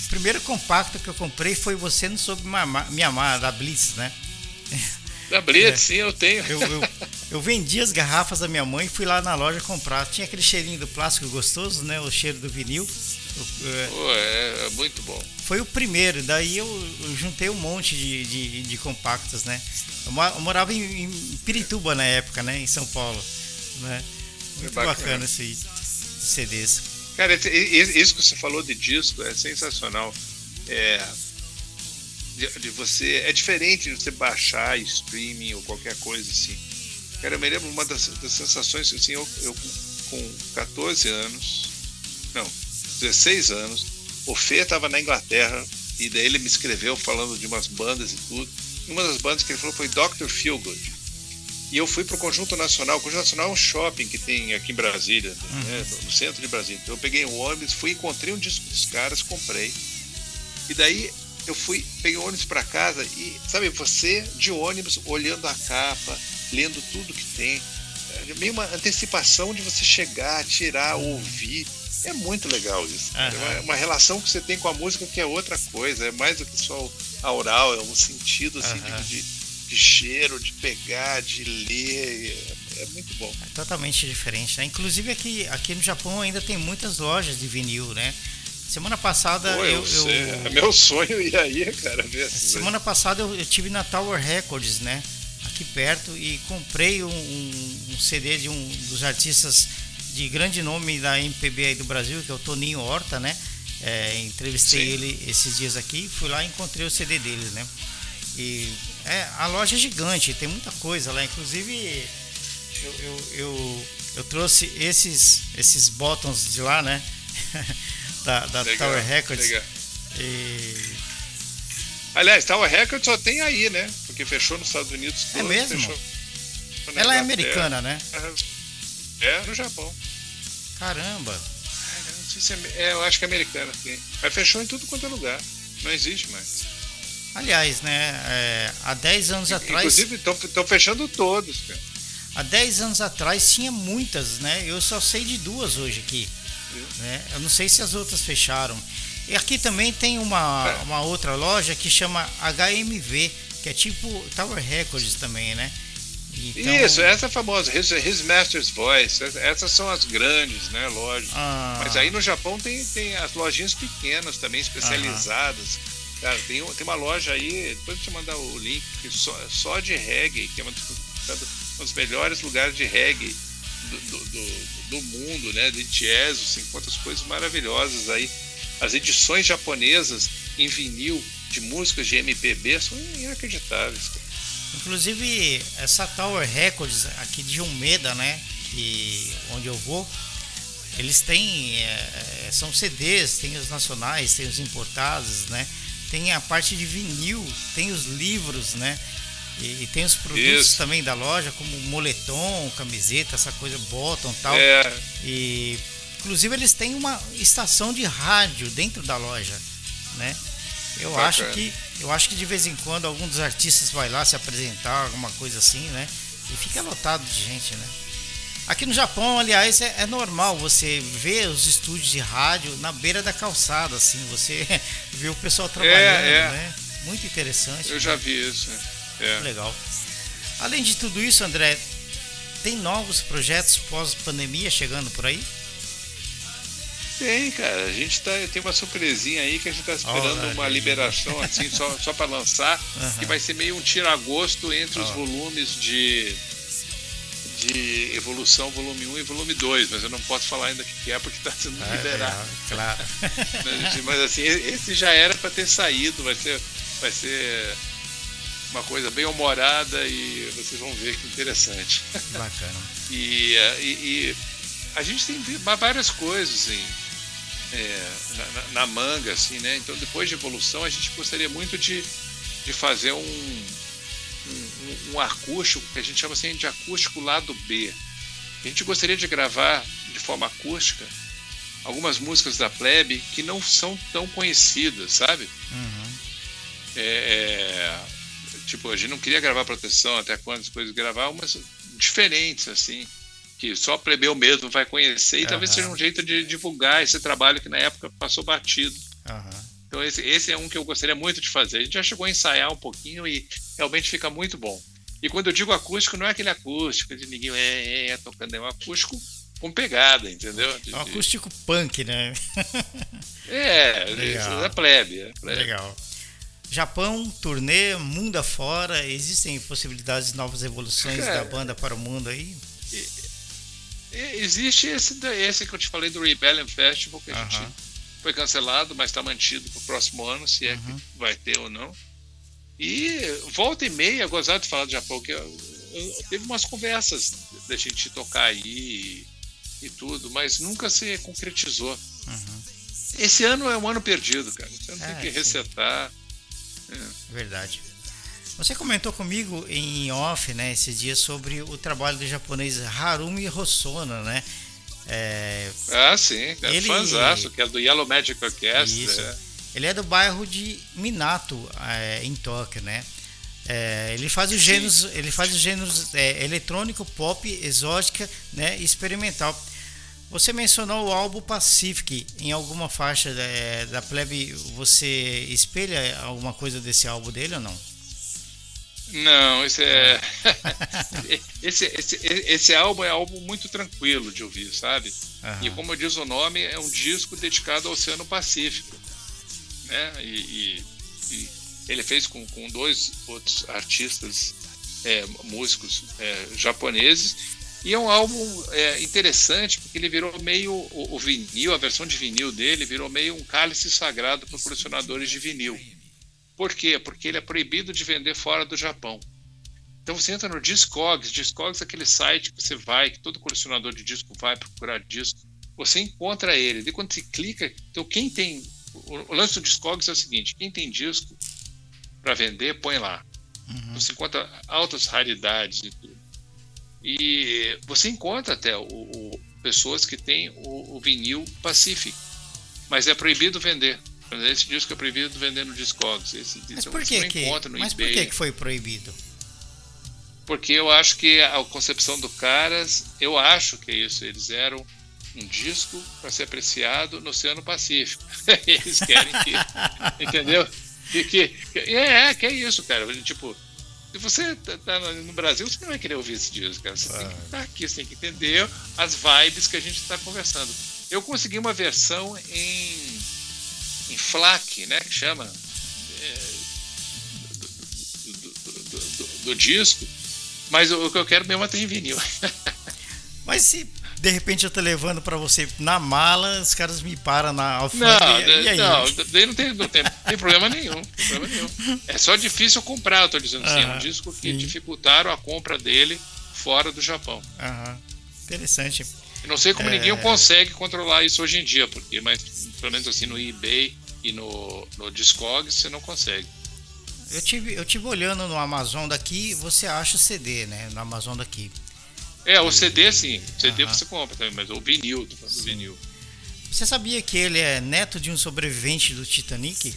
o primeiro compacto que eu comprei foi Você Não Soube Me Amar, da Blitz, né? Da Blitz, é, sim, eu tenho. Eu, eu, eu, vendi as garrafas da minha mãe e fui lá na loja comprar. Tinha aquele cheirinho do plástico gostoso, né? O cheiro do vinil. É, Pô, é, é muito bom. Foi o primeiro, daí eu, eu juntei um monte de, de, de compactos, né? Eu, morava em, em, Pirituba na época, né? Em São Paulo, né? Muito bacana, bacana esse CDs. Cara, isso que você falou de disco é sensacional. É, de, de, você é diferente de você baixar streaming ou qualquer coisa assim. Cara, eu me lembro uma das, das sensações assim, eu, eu com 14 anos, não, 16 anos. O Fê estava na Inglaterra e daí ele me escreveu falando de umas bandas e tudo. E uma das bandas que ele falou foi Dr. Feelgood. E eu fui para o Conjunto Nacional. O Conjunto Nacional é um shopping que tem aqui em Brasília, uhum. né, no centro de Brasília. Então eu peguei um ônibus, fui encontrei um disco dos caras, comprei. E daí eu fui, peguei o ônibus para casa e, sabe, você de ônibus, olhando a capa, lendo tudo que tem, é meio uma antecipação de você chegar, tirar, ouvir. É muito legal isso. Uhum. É uma, relação que você tem com a música que é outra coisa, é mais do que só a oral, é um sentido assim uhum. de, de, cheiro, de pegar, de ler. É, é muito bom. É totalmente diferente, né? Inclusive aqui, aqui no Japão ainda tem muitas lojas de vinil, né? Semana passada Pô, eu, eu, É meu sonho ir aí, cara. Ver semana passada eu, eu tive na Tower Records, né? Aqui perto e comprei um, um, um, CD de um dos artistas de grande nome da MPB aí do Brasil, que é o Toninho Horta, né? É, entrevistei Sim. ele esses dias aqui, fui lá e encontrei o CD dele, né? E é, a loja é gigante, tem muita coisa lá, inclusive eu, eu, eu, eu trouxe esses, esses bottoms de lá, né? da, da legal, Tower Records. Legal. E... Aliás, Tower Records só tem aí, né? Porque fechou nos Estados Unidos. É mesmo? Fechou Ela é americana, né? É, no Japão. Caramba. É, se é, é, eu acho que é americana, sim. Mas fechou em tudo quanto é lugar. Não existe mais. Aliás, né? É, há 10 anos atrás. Inclusive, estão fechando todos, cara. Há 10 anos atrás tinha muitas, né? Eu só sei de duas hoje aqui. Né? Eu não sei se as outras fecharam. E aqui também tem uma, é. uma outra loja que chama HMV, que é tipo Tower Records também, né? Então... Isso, essa é famosa, His, His, Master's Voice, essas são as grandes, né, lojas. Ah. Mas aí no Japão tem, tem as lojinhas pequenas também, especializadas. Cara, tem, tem uma loja aí, depois eu te mandar o link, só, só de reggae, que é uma, um dos melhores lugares de reggae do, do, do, do mundo, né, de jazz, você encontra as coisas maravilhosas aí. As edições japonesas em vinil de músicas de MPB são inacreditáveis. Inclusive, essa Tower Records aqui de Umeda, né? Que, onde eu vou, eles têm. É, são CDs, tem os nacionais, tem os importados, né? Tem a parte de vinil, tem os livros, né? E, e tem os produtos Isso. também da loja, como moletom, camiseta, essa coisa, bottom tal. É. E inclusive eles têm uma estação de rádio dentro da loja, né? Eu Bacana. acho que eu acho que de vez em quando algum dos artistas vai lá se apresentar, alguma coisa assim, né? E fica lotado de gente, né? Aqui no Japão, aliás, é, é, normal você ver os estúdios de rádio na beira da calçada, assim, você vê o pessoal trabalhando, é, é. né? Muito interessante. Eu né? já vi isso. É. Legal. Além de tudo isso, André, tem novos projetos pós-pandemia chegando por aí? Tem, cara. A gente tá, tem uma surpresinha aí que a gente está esperando uma liberação assim só, só para lançar, uhum. que vai ser meio um tira-gosto entre os volumes de de evolução volume 1 e volume 2, mas eu não posso falar ainda o que é porque está sendo ah, liberado. É, claro. mas assim, esse já era para ter saído, vai ser vai ser uma coisa bem humorada e vocês vão ver que interessante. Bacana. e, e, e a gente tem várias coisas assim é, na, na, manga, assim, né? Então, depois de evolução, a gente gostaria muito de, de fazer um, um, um acústico, que a gente chama assim de acústico lado B. A gente gostaria de gravar de forma acústica algumas músicas da plebe que não são tão conhecidas, sabe? Uhum. É, é, tipo, a gente não queria gravar proteção até quando coisas gravar umas diferentes, assim que só plebeu mesmo vai conhecer e uhum. talvez seja um jeito de divulgar esse trabalho que na época passou batido. Uhum. Então esse, esse é um que eu gostaria muito de fazer. A gente já chegou a ensaiar um pouquinho e realmente fica muito bom. E quando eu digo acústico, não é aquele acústico de ninguém é, é, é tocando, é um acústico com pegada, entendeu? De, é um acústico punk, né? é, é plebe, é plebe. Legal. Japão, turnê, mundo afora, existem possibilidades de novas evoluções é. da banda para o mundo aí? Existe esse, esse que eu te falei do Rebellion Festival, que a uhum. gente foi cancelado, mas está mantido para o próximo ano, se é uhum. que vai ter ou não. E volta e meia, gozado de falar do Japão, que eu, eu, teve umas conversas da gente tocar aí e, e tudo, mas nunca se concretizou. Uhum. Esse ano é um ano perdido, cara. Você não é, tem que resetar. É. Verdade. Você comentou comigo em off, né, esses dias sobre o trabalho do japonês Harumi Hosono, né? É, ah, sim, é ele... fanzaço, que é do Yellow Magic Orchestra. É. ele é do bairro de Minato, é, em Tóquio, né? É, ele faz os gêneros, ele faz os gêneros é, eletrônico, pop, exótica, né, experimental. Você mencionou o álbum Pacific em alguma faixa é, da plebe. Você espelha alguma coisa desse álbum dele ou não? Não, esse é. esse, esse, esse álbum é um álbum muito tranquilo de ouvir, sabe? Uhum. E como diz o nome, é um disco dedicado ao Oceano Pacífico. Né? E, e, e ele fez com, com dois outros artistas, é, músicos é, japoneses. E é um álbum é, interessante porque ele virou meio. O, o, vinil, a versão de vinil dele, virou meio um cálice sagrado para colecionadores de vinil. Por quê? Porque ele é proibido de vender fora do Japão. Então você entra no Discogs, Discogs é aquele site que você vai, que todo colecionador de disco vai procurar disco, você encontra ele. E quando você clica, então quem tem. O lance do Discogs é o seguinte: quem tem disco para vender, põe lá. Uhum. Você encontra altas raridades e tudo. E você encontra até o, o pessoas que têm o, o vinil Pacific, mas é proibido vender. Esse disco é proibido vender no Discogs. Esse mas por que, que, mas por que, que foi proibido? Porque eu acho que a concepção do caras, eu acho que é isso. Eles eram um disco para ser apreciado no Oceano Pacífico. Eles querem que. entendeu? Que, que, é, é, que é isso, cara. Tipo, se você tá, tá no Brasil, você não vai querer ouvir esse disco, cara. Você ah. tem que estar aqui, você tem que entender as vibes que a gente está conversando. Eu consegui uma versão em FLAC, né, que chama é, do, do, do, do, disco, mas o, que eu quero mesmo é ter em vinil. mas se de repente eu tô levando para você na mala, os caras me param na alfândega. Não, e, aí? não, daí não tem, não tem, tem problema nenhum, problema nenhum. É só difícil comprar, eu tô dizendo assim, é um disco que sim. dificultaram a compra dele fora do Japão. Aham. Interessante. Eu não sei como é... ninguém consegue controlar isso hoje em dia, porque, mas pelo menos assim no eBay e no, no Discogs você não consegue. Eu tive, eu tive olhando no Amazon daqui, você acha CD, né? No Amazon daqui. É, o CD sim, CD uh -huh. você compra também, mas o vinil, tô falando vinil. Você sabia que ele é neto de um sobrevivente do Titanic?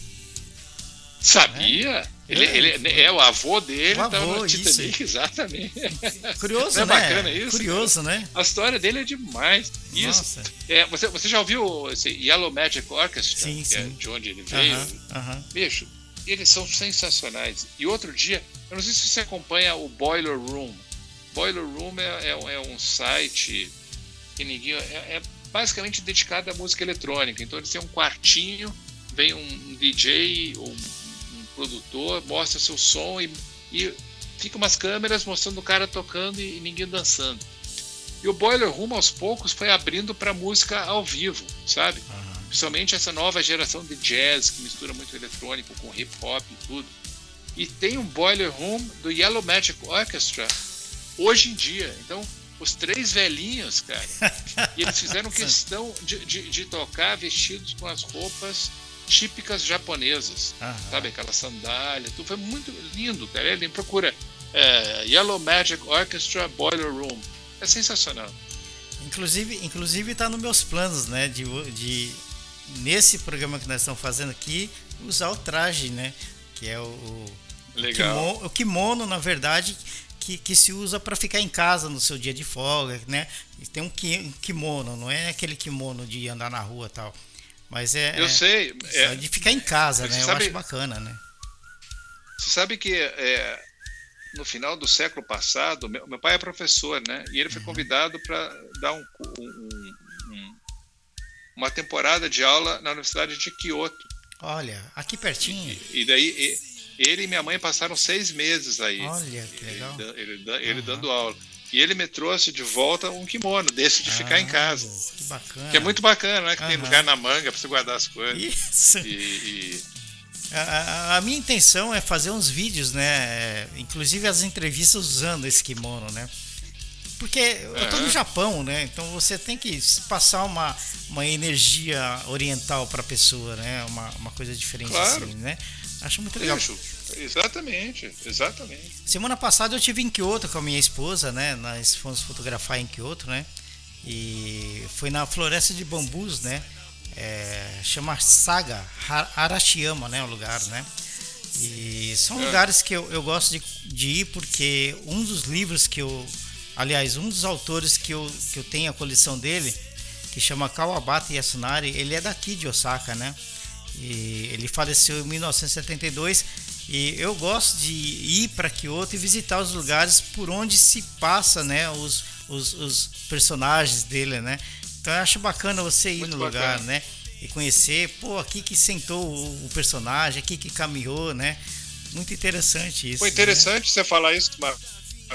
Sabia? É? Ele, é, ele é o avô dele, o avô, no Titanic, exatamente. Curioso, é né? bacana isso? Curioso, cara? né? A história dele é demais. Isso. É, você, você já ouviu esse Yellow Magic Orchestra? Sim, sim. É de onde ele veio? Uh -huh, uh -huh. Bicho, eles são sensacionais. E outro dia, eu não sei se você acompanha o Boiler Room. Boiler Room é, é, é um site que ninguém. É, é, basicamente dedicado à música eletrônica. Então eles têm um quartinho, vem um DJ, um produtor, mostra seu som e, e fica umas câmeras mostrando o cara tocando e, e ninguém dançando. E o Boiler Room aos poucos foi abrindo para música ao vivo, sabe? Uhum. Principalmente essa nova geração de jazz que mistura muito eletrônico com hip hop e tudo. E tem um Boiler Room do Yellow Magic Orchestra hoje em dia. Então, os três velhinhos, cara, e eles fizeram questão de, de, de tocar vestidos com as roupas típicas japonesas, Aham. sabe? Aquela sandália, tudo foi muito lindo, cara. Ele procura é, Yellow Magic Orchestra Boiler Room, é sensacional. Inclusive, inclusive está nos meus planos, né? De, de nesse programa que nós estamos fazendo aqui usar o traje, né? Que é o, Legal. O, kimono, o kimono na verdade, que, que se usa para ficar em casa no seu dia de folga, né? Tem um kimono, não é aquele kimono de andar na rua tal. Mas é. Eu é, sei. É, de ficar em casa, né? Sabe, Eu acho bacana, né? Você sabe que é, no final do século passado, meu, meu, pai é professor, né? E ele foi uhum. convidado para dar um, um, um, uma temporada de aula na Universidade de Kyoto. Olha, aqui pertinho. E, e daí e, ele e minha mãe passaram seis meses aí. Olha, que legal. Ele, ele, ele uhum. dando aula. E ele me trouxe de volta um kimono desse de ah, ficar em ah, casa. Que bacana. Que é muito bacana, né? Que tem lugar na manga para você guardar as coisas. Isso. E, e... A, a, minha intenção é fazer uns vídeos, né? Inclusive as entrevistas usando esse kimono, né? Porque eu tô no Japão, né? Então você tem que passar uma, uma energia oriental para a pessoa, né? Uma, uma coisa diferente claro. assim, né? Acho muito legal. Isso. Exatamente, exatamente. Semana passada eu tive em Kyoto com a minha esposa, né? Nós fomos fotografar em Kyoto, né? E foi na floresta de bambus, né? é, chama Saga Arashiyama, né, o lugar, né? E são É. lugares que eu, eu gosto de, de ir porque um dos livros que eu, aliás, um dos autores que eu, que eu tenho a coleção dele, que chama Kawabata Yasunari, ele é daqui de Osaka, né? E ele faleceu em 1972 e eu gosto de ir para Kyoto e visitar os lugares por onde se passa, né, os, os, os personagens dele, né? Então eu acho bacana você ir Muito no lugar, bacana. né? E conhecer, pô, aqui que sentou o, o personagem, aqui que caminhou, né? Muito interessante isso. Foi né? interessante você falar isso, Marcos.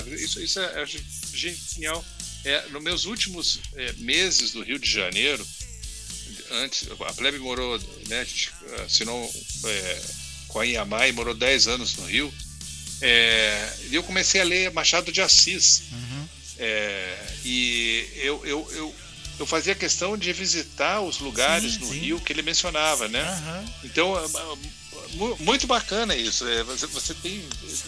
Isso, isso é, é genial. É, nos meus últimos é, meses no Rio de Janeiro, antes, a Plebe morou, né, assinou é, com a Iamai, morou 10 anos no Rio, é, e eu comecei a ler Machado de Assis. Uhum. É, e eu, eu, eu, eu fazia questão de visitar os lugares Sim, no sim. Rio que ele mencionava, né? Aham. Então, é, é, muito bacana isso. é, Você, você tem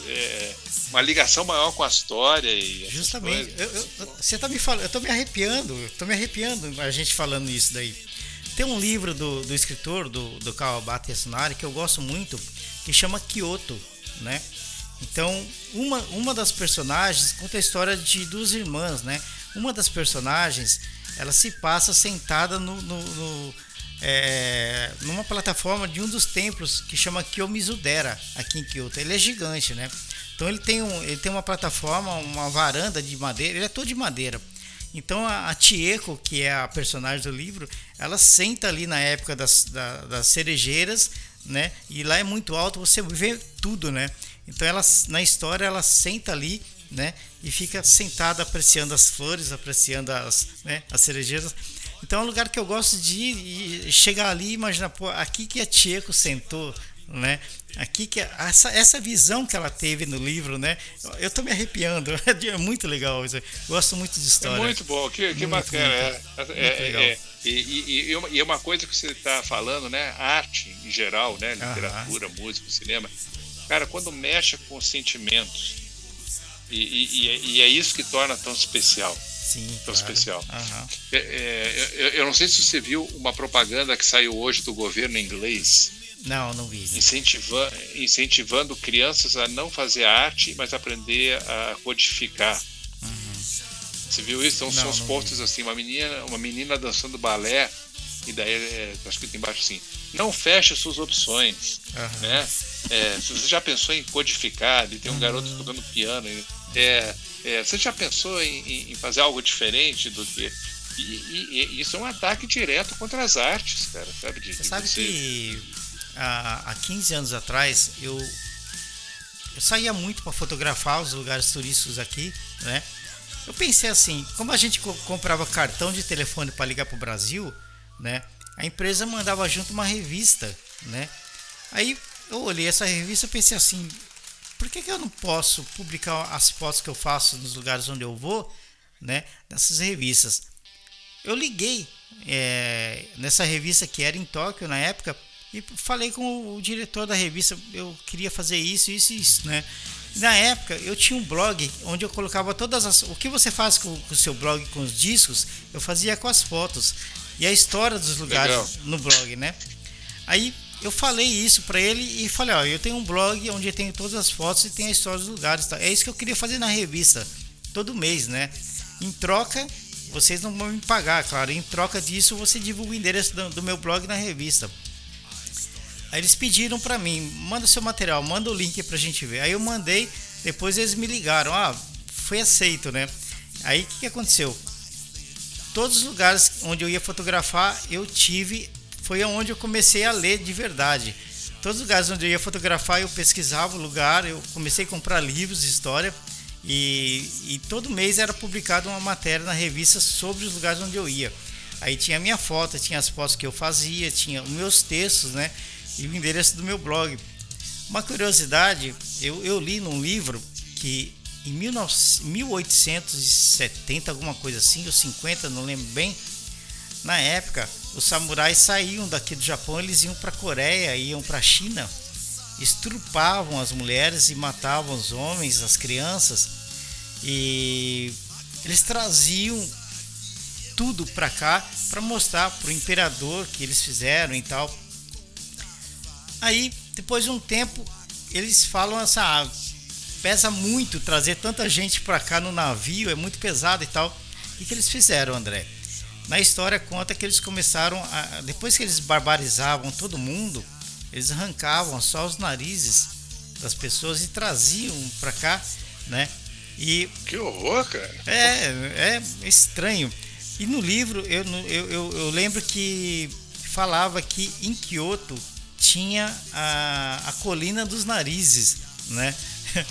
é, uma ligação maior com a história e Justamente. Eu- eu- você tá me falando, eu tô me arrepiando, eu tô me arrepiando a gente falando isso daí. Tem um livro do, do escritor, do, do Kawabata Yasunari, que eu gosto muito, que chama Kyoto, né? Então, uma, uma das personagens conta a história de duas irmãs, né? Uma das personagens, ela se passa sentada no, no- no, é, numa plataforma de um dos templos que chama Kiyomizudera, aqui em Kyoto. Ele é gigante, né? Então ele tem, um, ele tem uma plataforma, uma varanda de madeira, ele é todo de madeira. Então a, a Chieko, que é a personagem do livro, ela senta ali na época das, da- das cerejeiras, né? E lá é muito alto, você vê tudo, né? Então ela na história ela senta ali, né? E fica sentada apreciando as flores, apreciando as, né, as cerejeiras. Então é um lugar que eu gosto de ir e chegar ali e imaginar, pô, aqui que a Chieko sentou, né? Aqui que essa, essa visão que ela teve no livro, né? Eu, tô me arrepiando, é muito legal isso. Gosto muito de É história. muito bom, que, que Muito, bacana. muito. é, é, Muito legal. é, e, e, e uma- é uma coisa que você está falando, né? Arte em geral, né? Aham. Literatura, música, cinema. Cara, quando mexe com sentimentos, e, e- e é- e é isso que torna tão especial. Sim, Tão claro. especial. Aham. É, é, eu, eu não sei se você viu uma propaganda que saiu hoje do governo inglês, Não, não vi. incentiva, incentivando crianças a não fazer arte, mas aprender a codificar. Você viu isso? Então Não, são os postos assim, uma menina, uma menina dançando balé, e daí é, tá escrito embaixo assim, não feche suas opções. Aham. Né? É, se você já pensou em codificar, e tem um garoto Uhum. tocando piano, é, é, você já pensou em, em- fazer algo diferente do que. E, e- e isso é um ataque direto contra as artes, cara, sabe? De- Você sabe que há, há 15 anos atrás eu, eu saía muito para fotografar os lugares turísticos aqui, né? Eu pensei assim, como a gente co- comprava cartão de telefone para ligar para o Brasil, né? A empresa mandava junto uma revista, né? Aí eu olhei essa revista e pensei assim, por que, que eu não posso publicar as fotos que eu faço nos lugares onde eu vou, né? Nessas revistas. Eu liguei é, nessa revista que era em Tóquio na época e falei com o diretor da revista, eu queria fazer isso, isso e isso, né? Na época eu tinha um blog onde eu colocava todas as. O que você faz com o seu blog com os discos, eu fazia com as fotos e a história dos lugares Legal. no blog, né? Aí eu falei isso pra ele e falei, ó, eu tenho um blog onde tenho todas as fotos e tem a história dos lugares, tá? É isso que eu queria fazer na revista, todo mês, né? Em troca, vocês não vão me pagar, claro. Em troca disso, você divulga o endereço do, do meu blog na revista. Aí eles pediram pra mim, manda seu material, manda o link pra gente ver. Aí eu mandei, depois eles me ligaram, ah, foi aceito, né? Aí o que, que aconteceu? Todos os lugares onde eu ia fotografar, eu tive, foi onde eu comecei a ler de verdade. Todos os lugares onde eu ia fotografar, eu pesquisava o lugar, eu comecei a comprar livros de história e, e todo mês era publicada uma matéria na revista sobre os lugares onde eu ia. Aí tinha a minha foto, tinha as fotos que eu fazia, tinha os meus textos, né? E o endereço do meu blog. Uma curiosidade, eu, eu li num livro que em 19 1870, alguma coisa assim, ou 50, não lembro bem. Na época, os samurais saíam daqui do Japão, eles iam para a Coreia, iam para a China, estrupavam as mulheres e matavam os homens, as crianças, e eles traziam tudo para cá para mostrar pro imperador que eles fizeram e tal. Aí, depois de um tempo, eles falam essa ah, pesa muito trazer tanta gente para cá no navio, é muito pesado e tal. O que, que eles fizeram, André? Na história conta que eles começaram a, depois que eles barbarizavam todo mundo, eles arrancavam só os narizes das pessoas e traziam para cá, né? E que horror, cara! É, é estranho. E no livro eu, eu, eu, eu lembro que falava que em Kyoto tinha a, a colina dos narizes, né?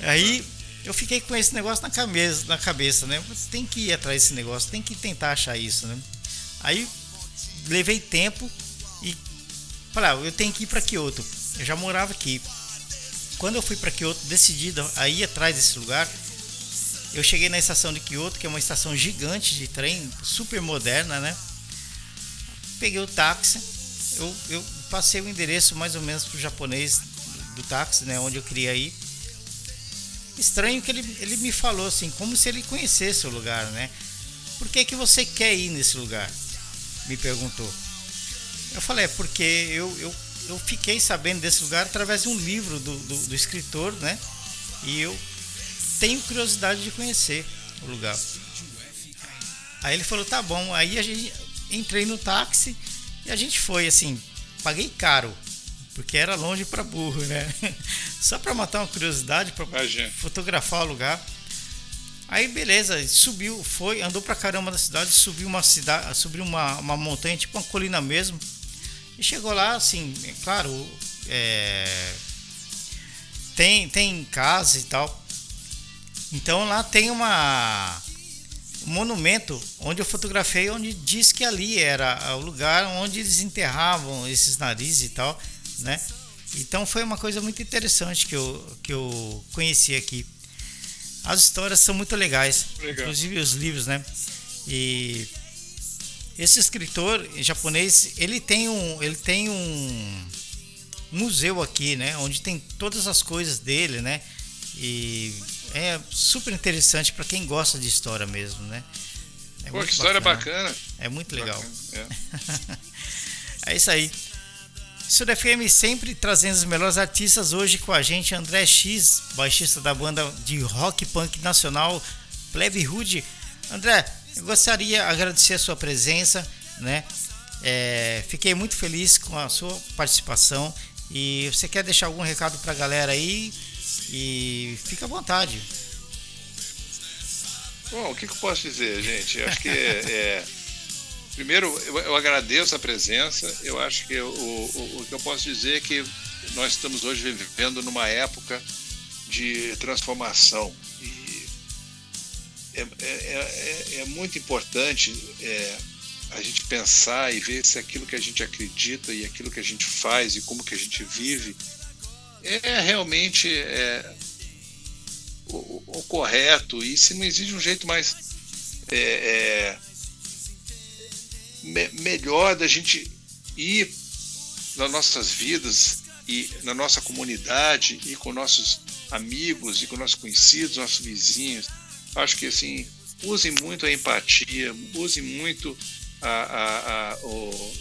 Aí eu fiquei com esse negócio na cabeça, na cabeça, né? Tem que ir atrás desse negócio, tem que tentar achar isso, né? Aí levei tempo e falei, ah, eu tenho que ir para Kyoto. Eu já morava aqui. Quando eu fui para Kyoto, decidido a ir atrás desse lugar, eu cheguei na estação de Kyoto, que é uma estação gigante de trem, super moderna, né? Peguei o táxi, eu, eu passei o endereço mais ou menos pro japonês do táxi, né? Onde eu queria ir. Estranho que ele, ele me falou assim, como se ele conhecesse o lugar, né? Por que, que você quer ir nesse lugar? Me perguntou. Eu falei, é porque eu, eu, eu fiquei sabendo desse lugar através de um livro do, do, do escritor, né? E eu tenho curiosidade de conhecer o lugar. Aí ele falou, tá bom. Aí a gente entrei no táxi e a gente foi assim, paguei caro, porque era longe para burro, né? Só para matar uma curiosidade, para fotografar o lugar. Aí beleza, subiu, foi, andou pra caramba na cidade, subiu uma cidade, subiu uma, uma montanha, tipo uma colina mesmo. E chegou lá, assim, é claro, é, tem, tem casa e tal. Então lá tem uma um monumento onde eu fotografei, onde diz que ali era o lugar onde eles enterravam esses narizes e tal, né? Então foi uma coisa muito interessante que eu, que eu conheci aqui. As histórias são muito legais, Legal. inclusive os livros, né? E esse escritor japonês, ele tem um, ele tem um museu aqui, né? Onde tem todas as coisas dele, né? E é super interessante para quem gosta de história mesmo, né? É Pô, que história bacana. bacana. É muito legal. Bacana, é. é isso aí. Sur FM sempre trazendo os melhores artistas. Hoje com a gente, André X, baixista da banda de rock punk nacional Plebe Hood. André, eu gostaria de agradecer a sua presença, né? É, fiquei muito feliz com a sua participação. E você quer deixar algum recado para a galera aí? E fica à vontade. Bom, o que, que eu posso dizer, gente? Acho que é, é primeiro eu, eu, agradeço a presença. Eu acho que o, o que eu posso dizer é que nós estamos hoje vivendo numa época de transformação e é, é, é, é muito importante é, a gente pensar e ver se aquilo que a gente acredita e aquilo que a gente faz e como que a gente vive é realmente é, o, o, correto e se não existe um jeito mais é, é, me, melhor da gente ir nas nossas vidas e na nossa comunidade e com nossos amigos e com nossos conhecidos, nossos vizinhos. Acho que assim, usem muito a empatia, usem muito a, a, a, o,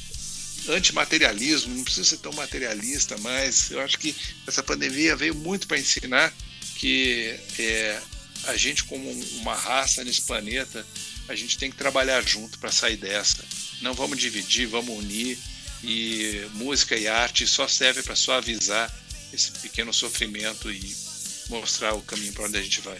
antimaterialismo, não precisa ser tão materialista, mas eu acho que essa pandemia veio muito para ensinar que é, a gente, como uma raça nesse planeta, a gente tem que trabalhar junto para sair dessa. Não vamos dividir, vamos unir. E música e arte só serve para suavizar esse pequeno sofrimento e mostrar o caminho para onde a gente vai.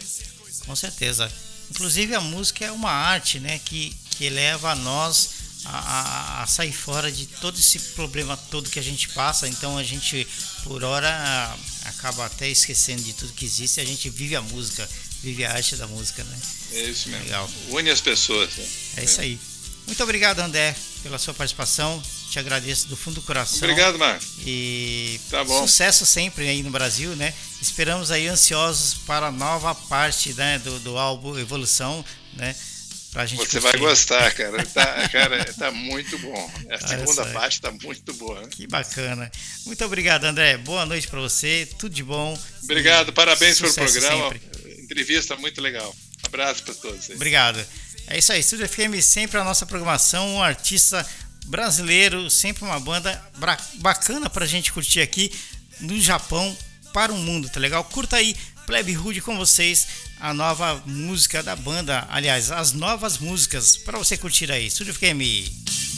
Com certeza. Inclusive a música é uma arte, né, que, que leva a nós a, a, sair fora de todo esse problema todo que a gente passa. Então a gente, por hora, acaba até esquecendo de tudo que existe. A gente vive a música, vive a arte da música, né? É isso mesmo. Legal. Une as pessoas. Né? É isso aí. Muito obrigado, André, pela sua participação. Te agradeço do fundo do coração. Obrigado, Marcos. E tá bom. sucesso sempre aí no Brasil, né? Esperamos aí ansiosos para a nova parte né, do, do álbum Evolução, né? Pra gente Você vai gostar, cara. Tá, cara, tá muito bom. A segunda parte tá muito boa. Que bacana. Muito obrigado, André. Boa noite para você. Tudo de bom. Obrigado, parabéns pelo programa. Sempre. Entrevista muito legal. Abraço para todos. Obrigado. É isso aí, Estúdio FM sempre a nossa programação, um artista brasileiro, sempre uma banda bacana pra gente curtir aqui no Japão para o mundo, tá legal? Curta aí, Plebe Rude com vocês, a nova música da banda, aliás, as novas músicas para você curtir aí, Estúdio FM.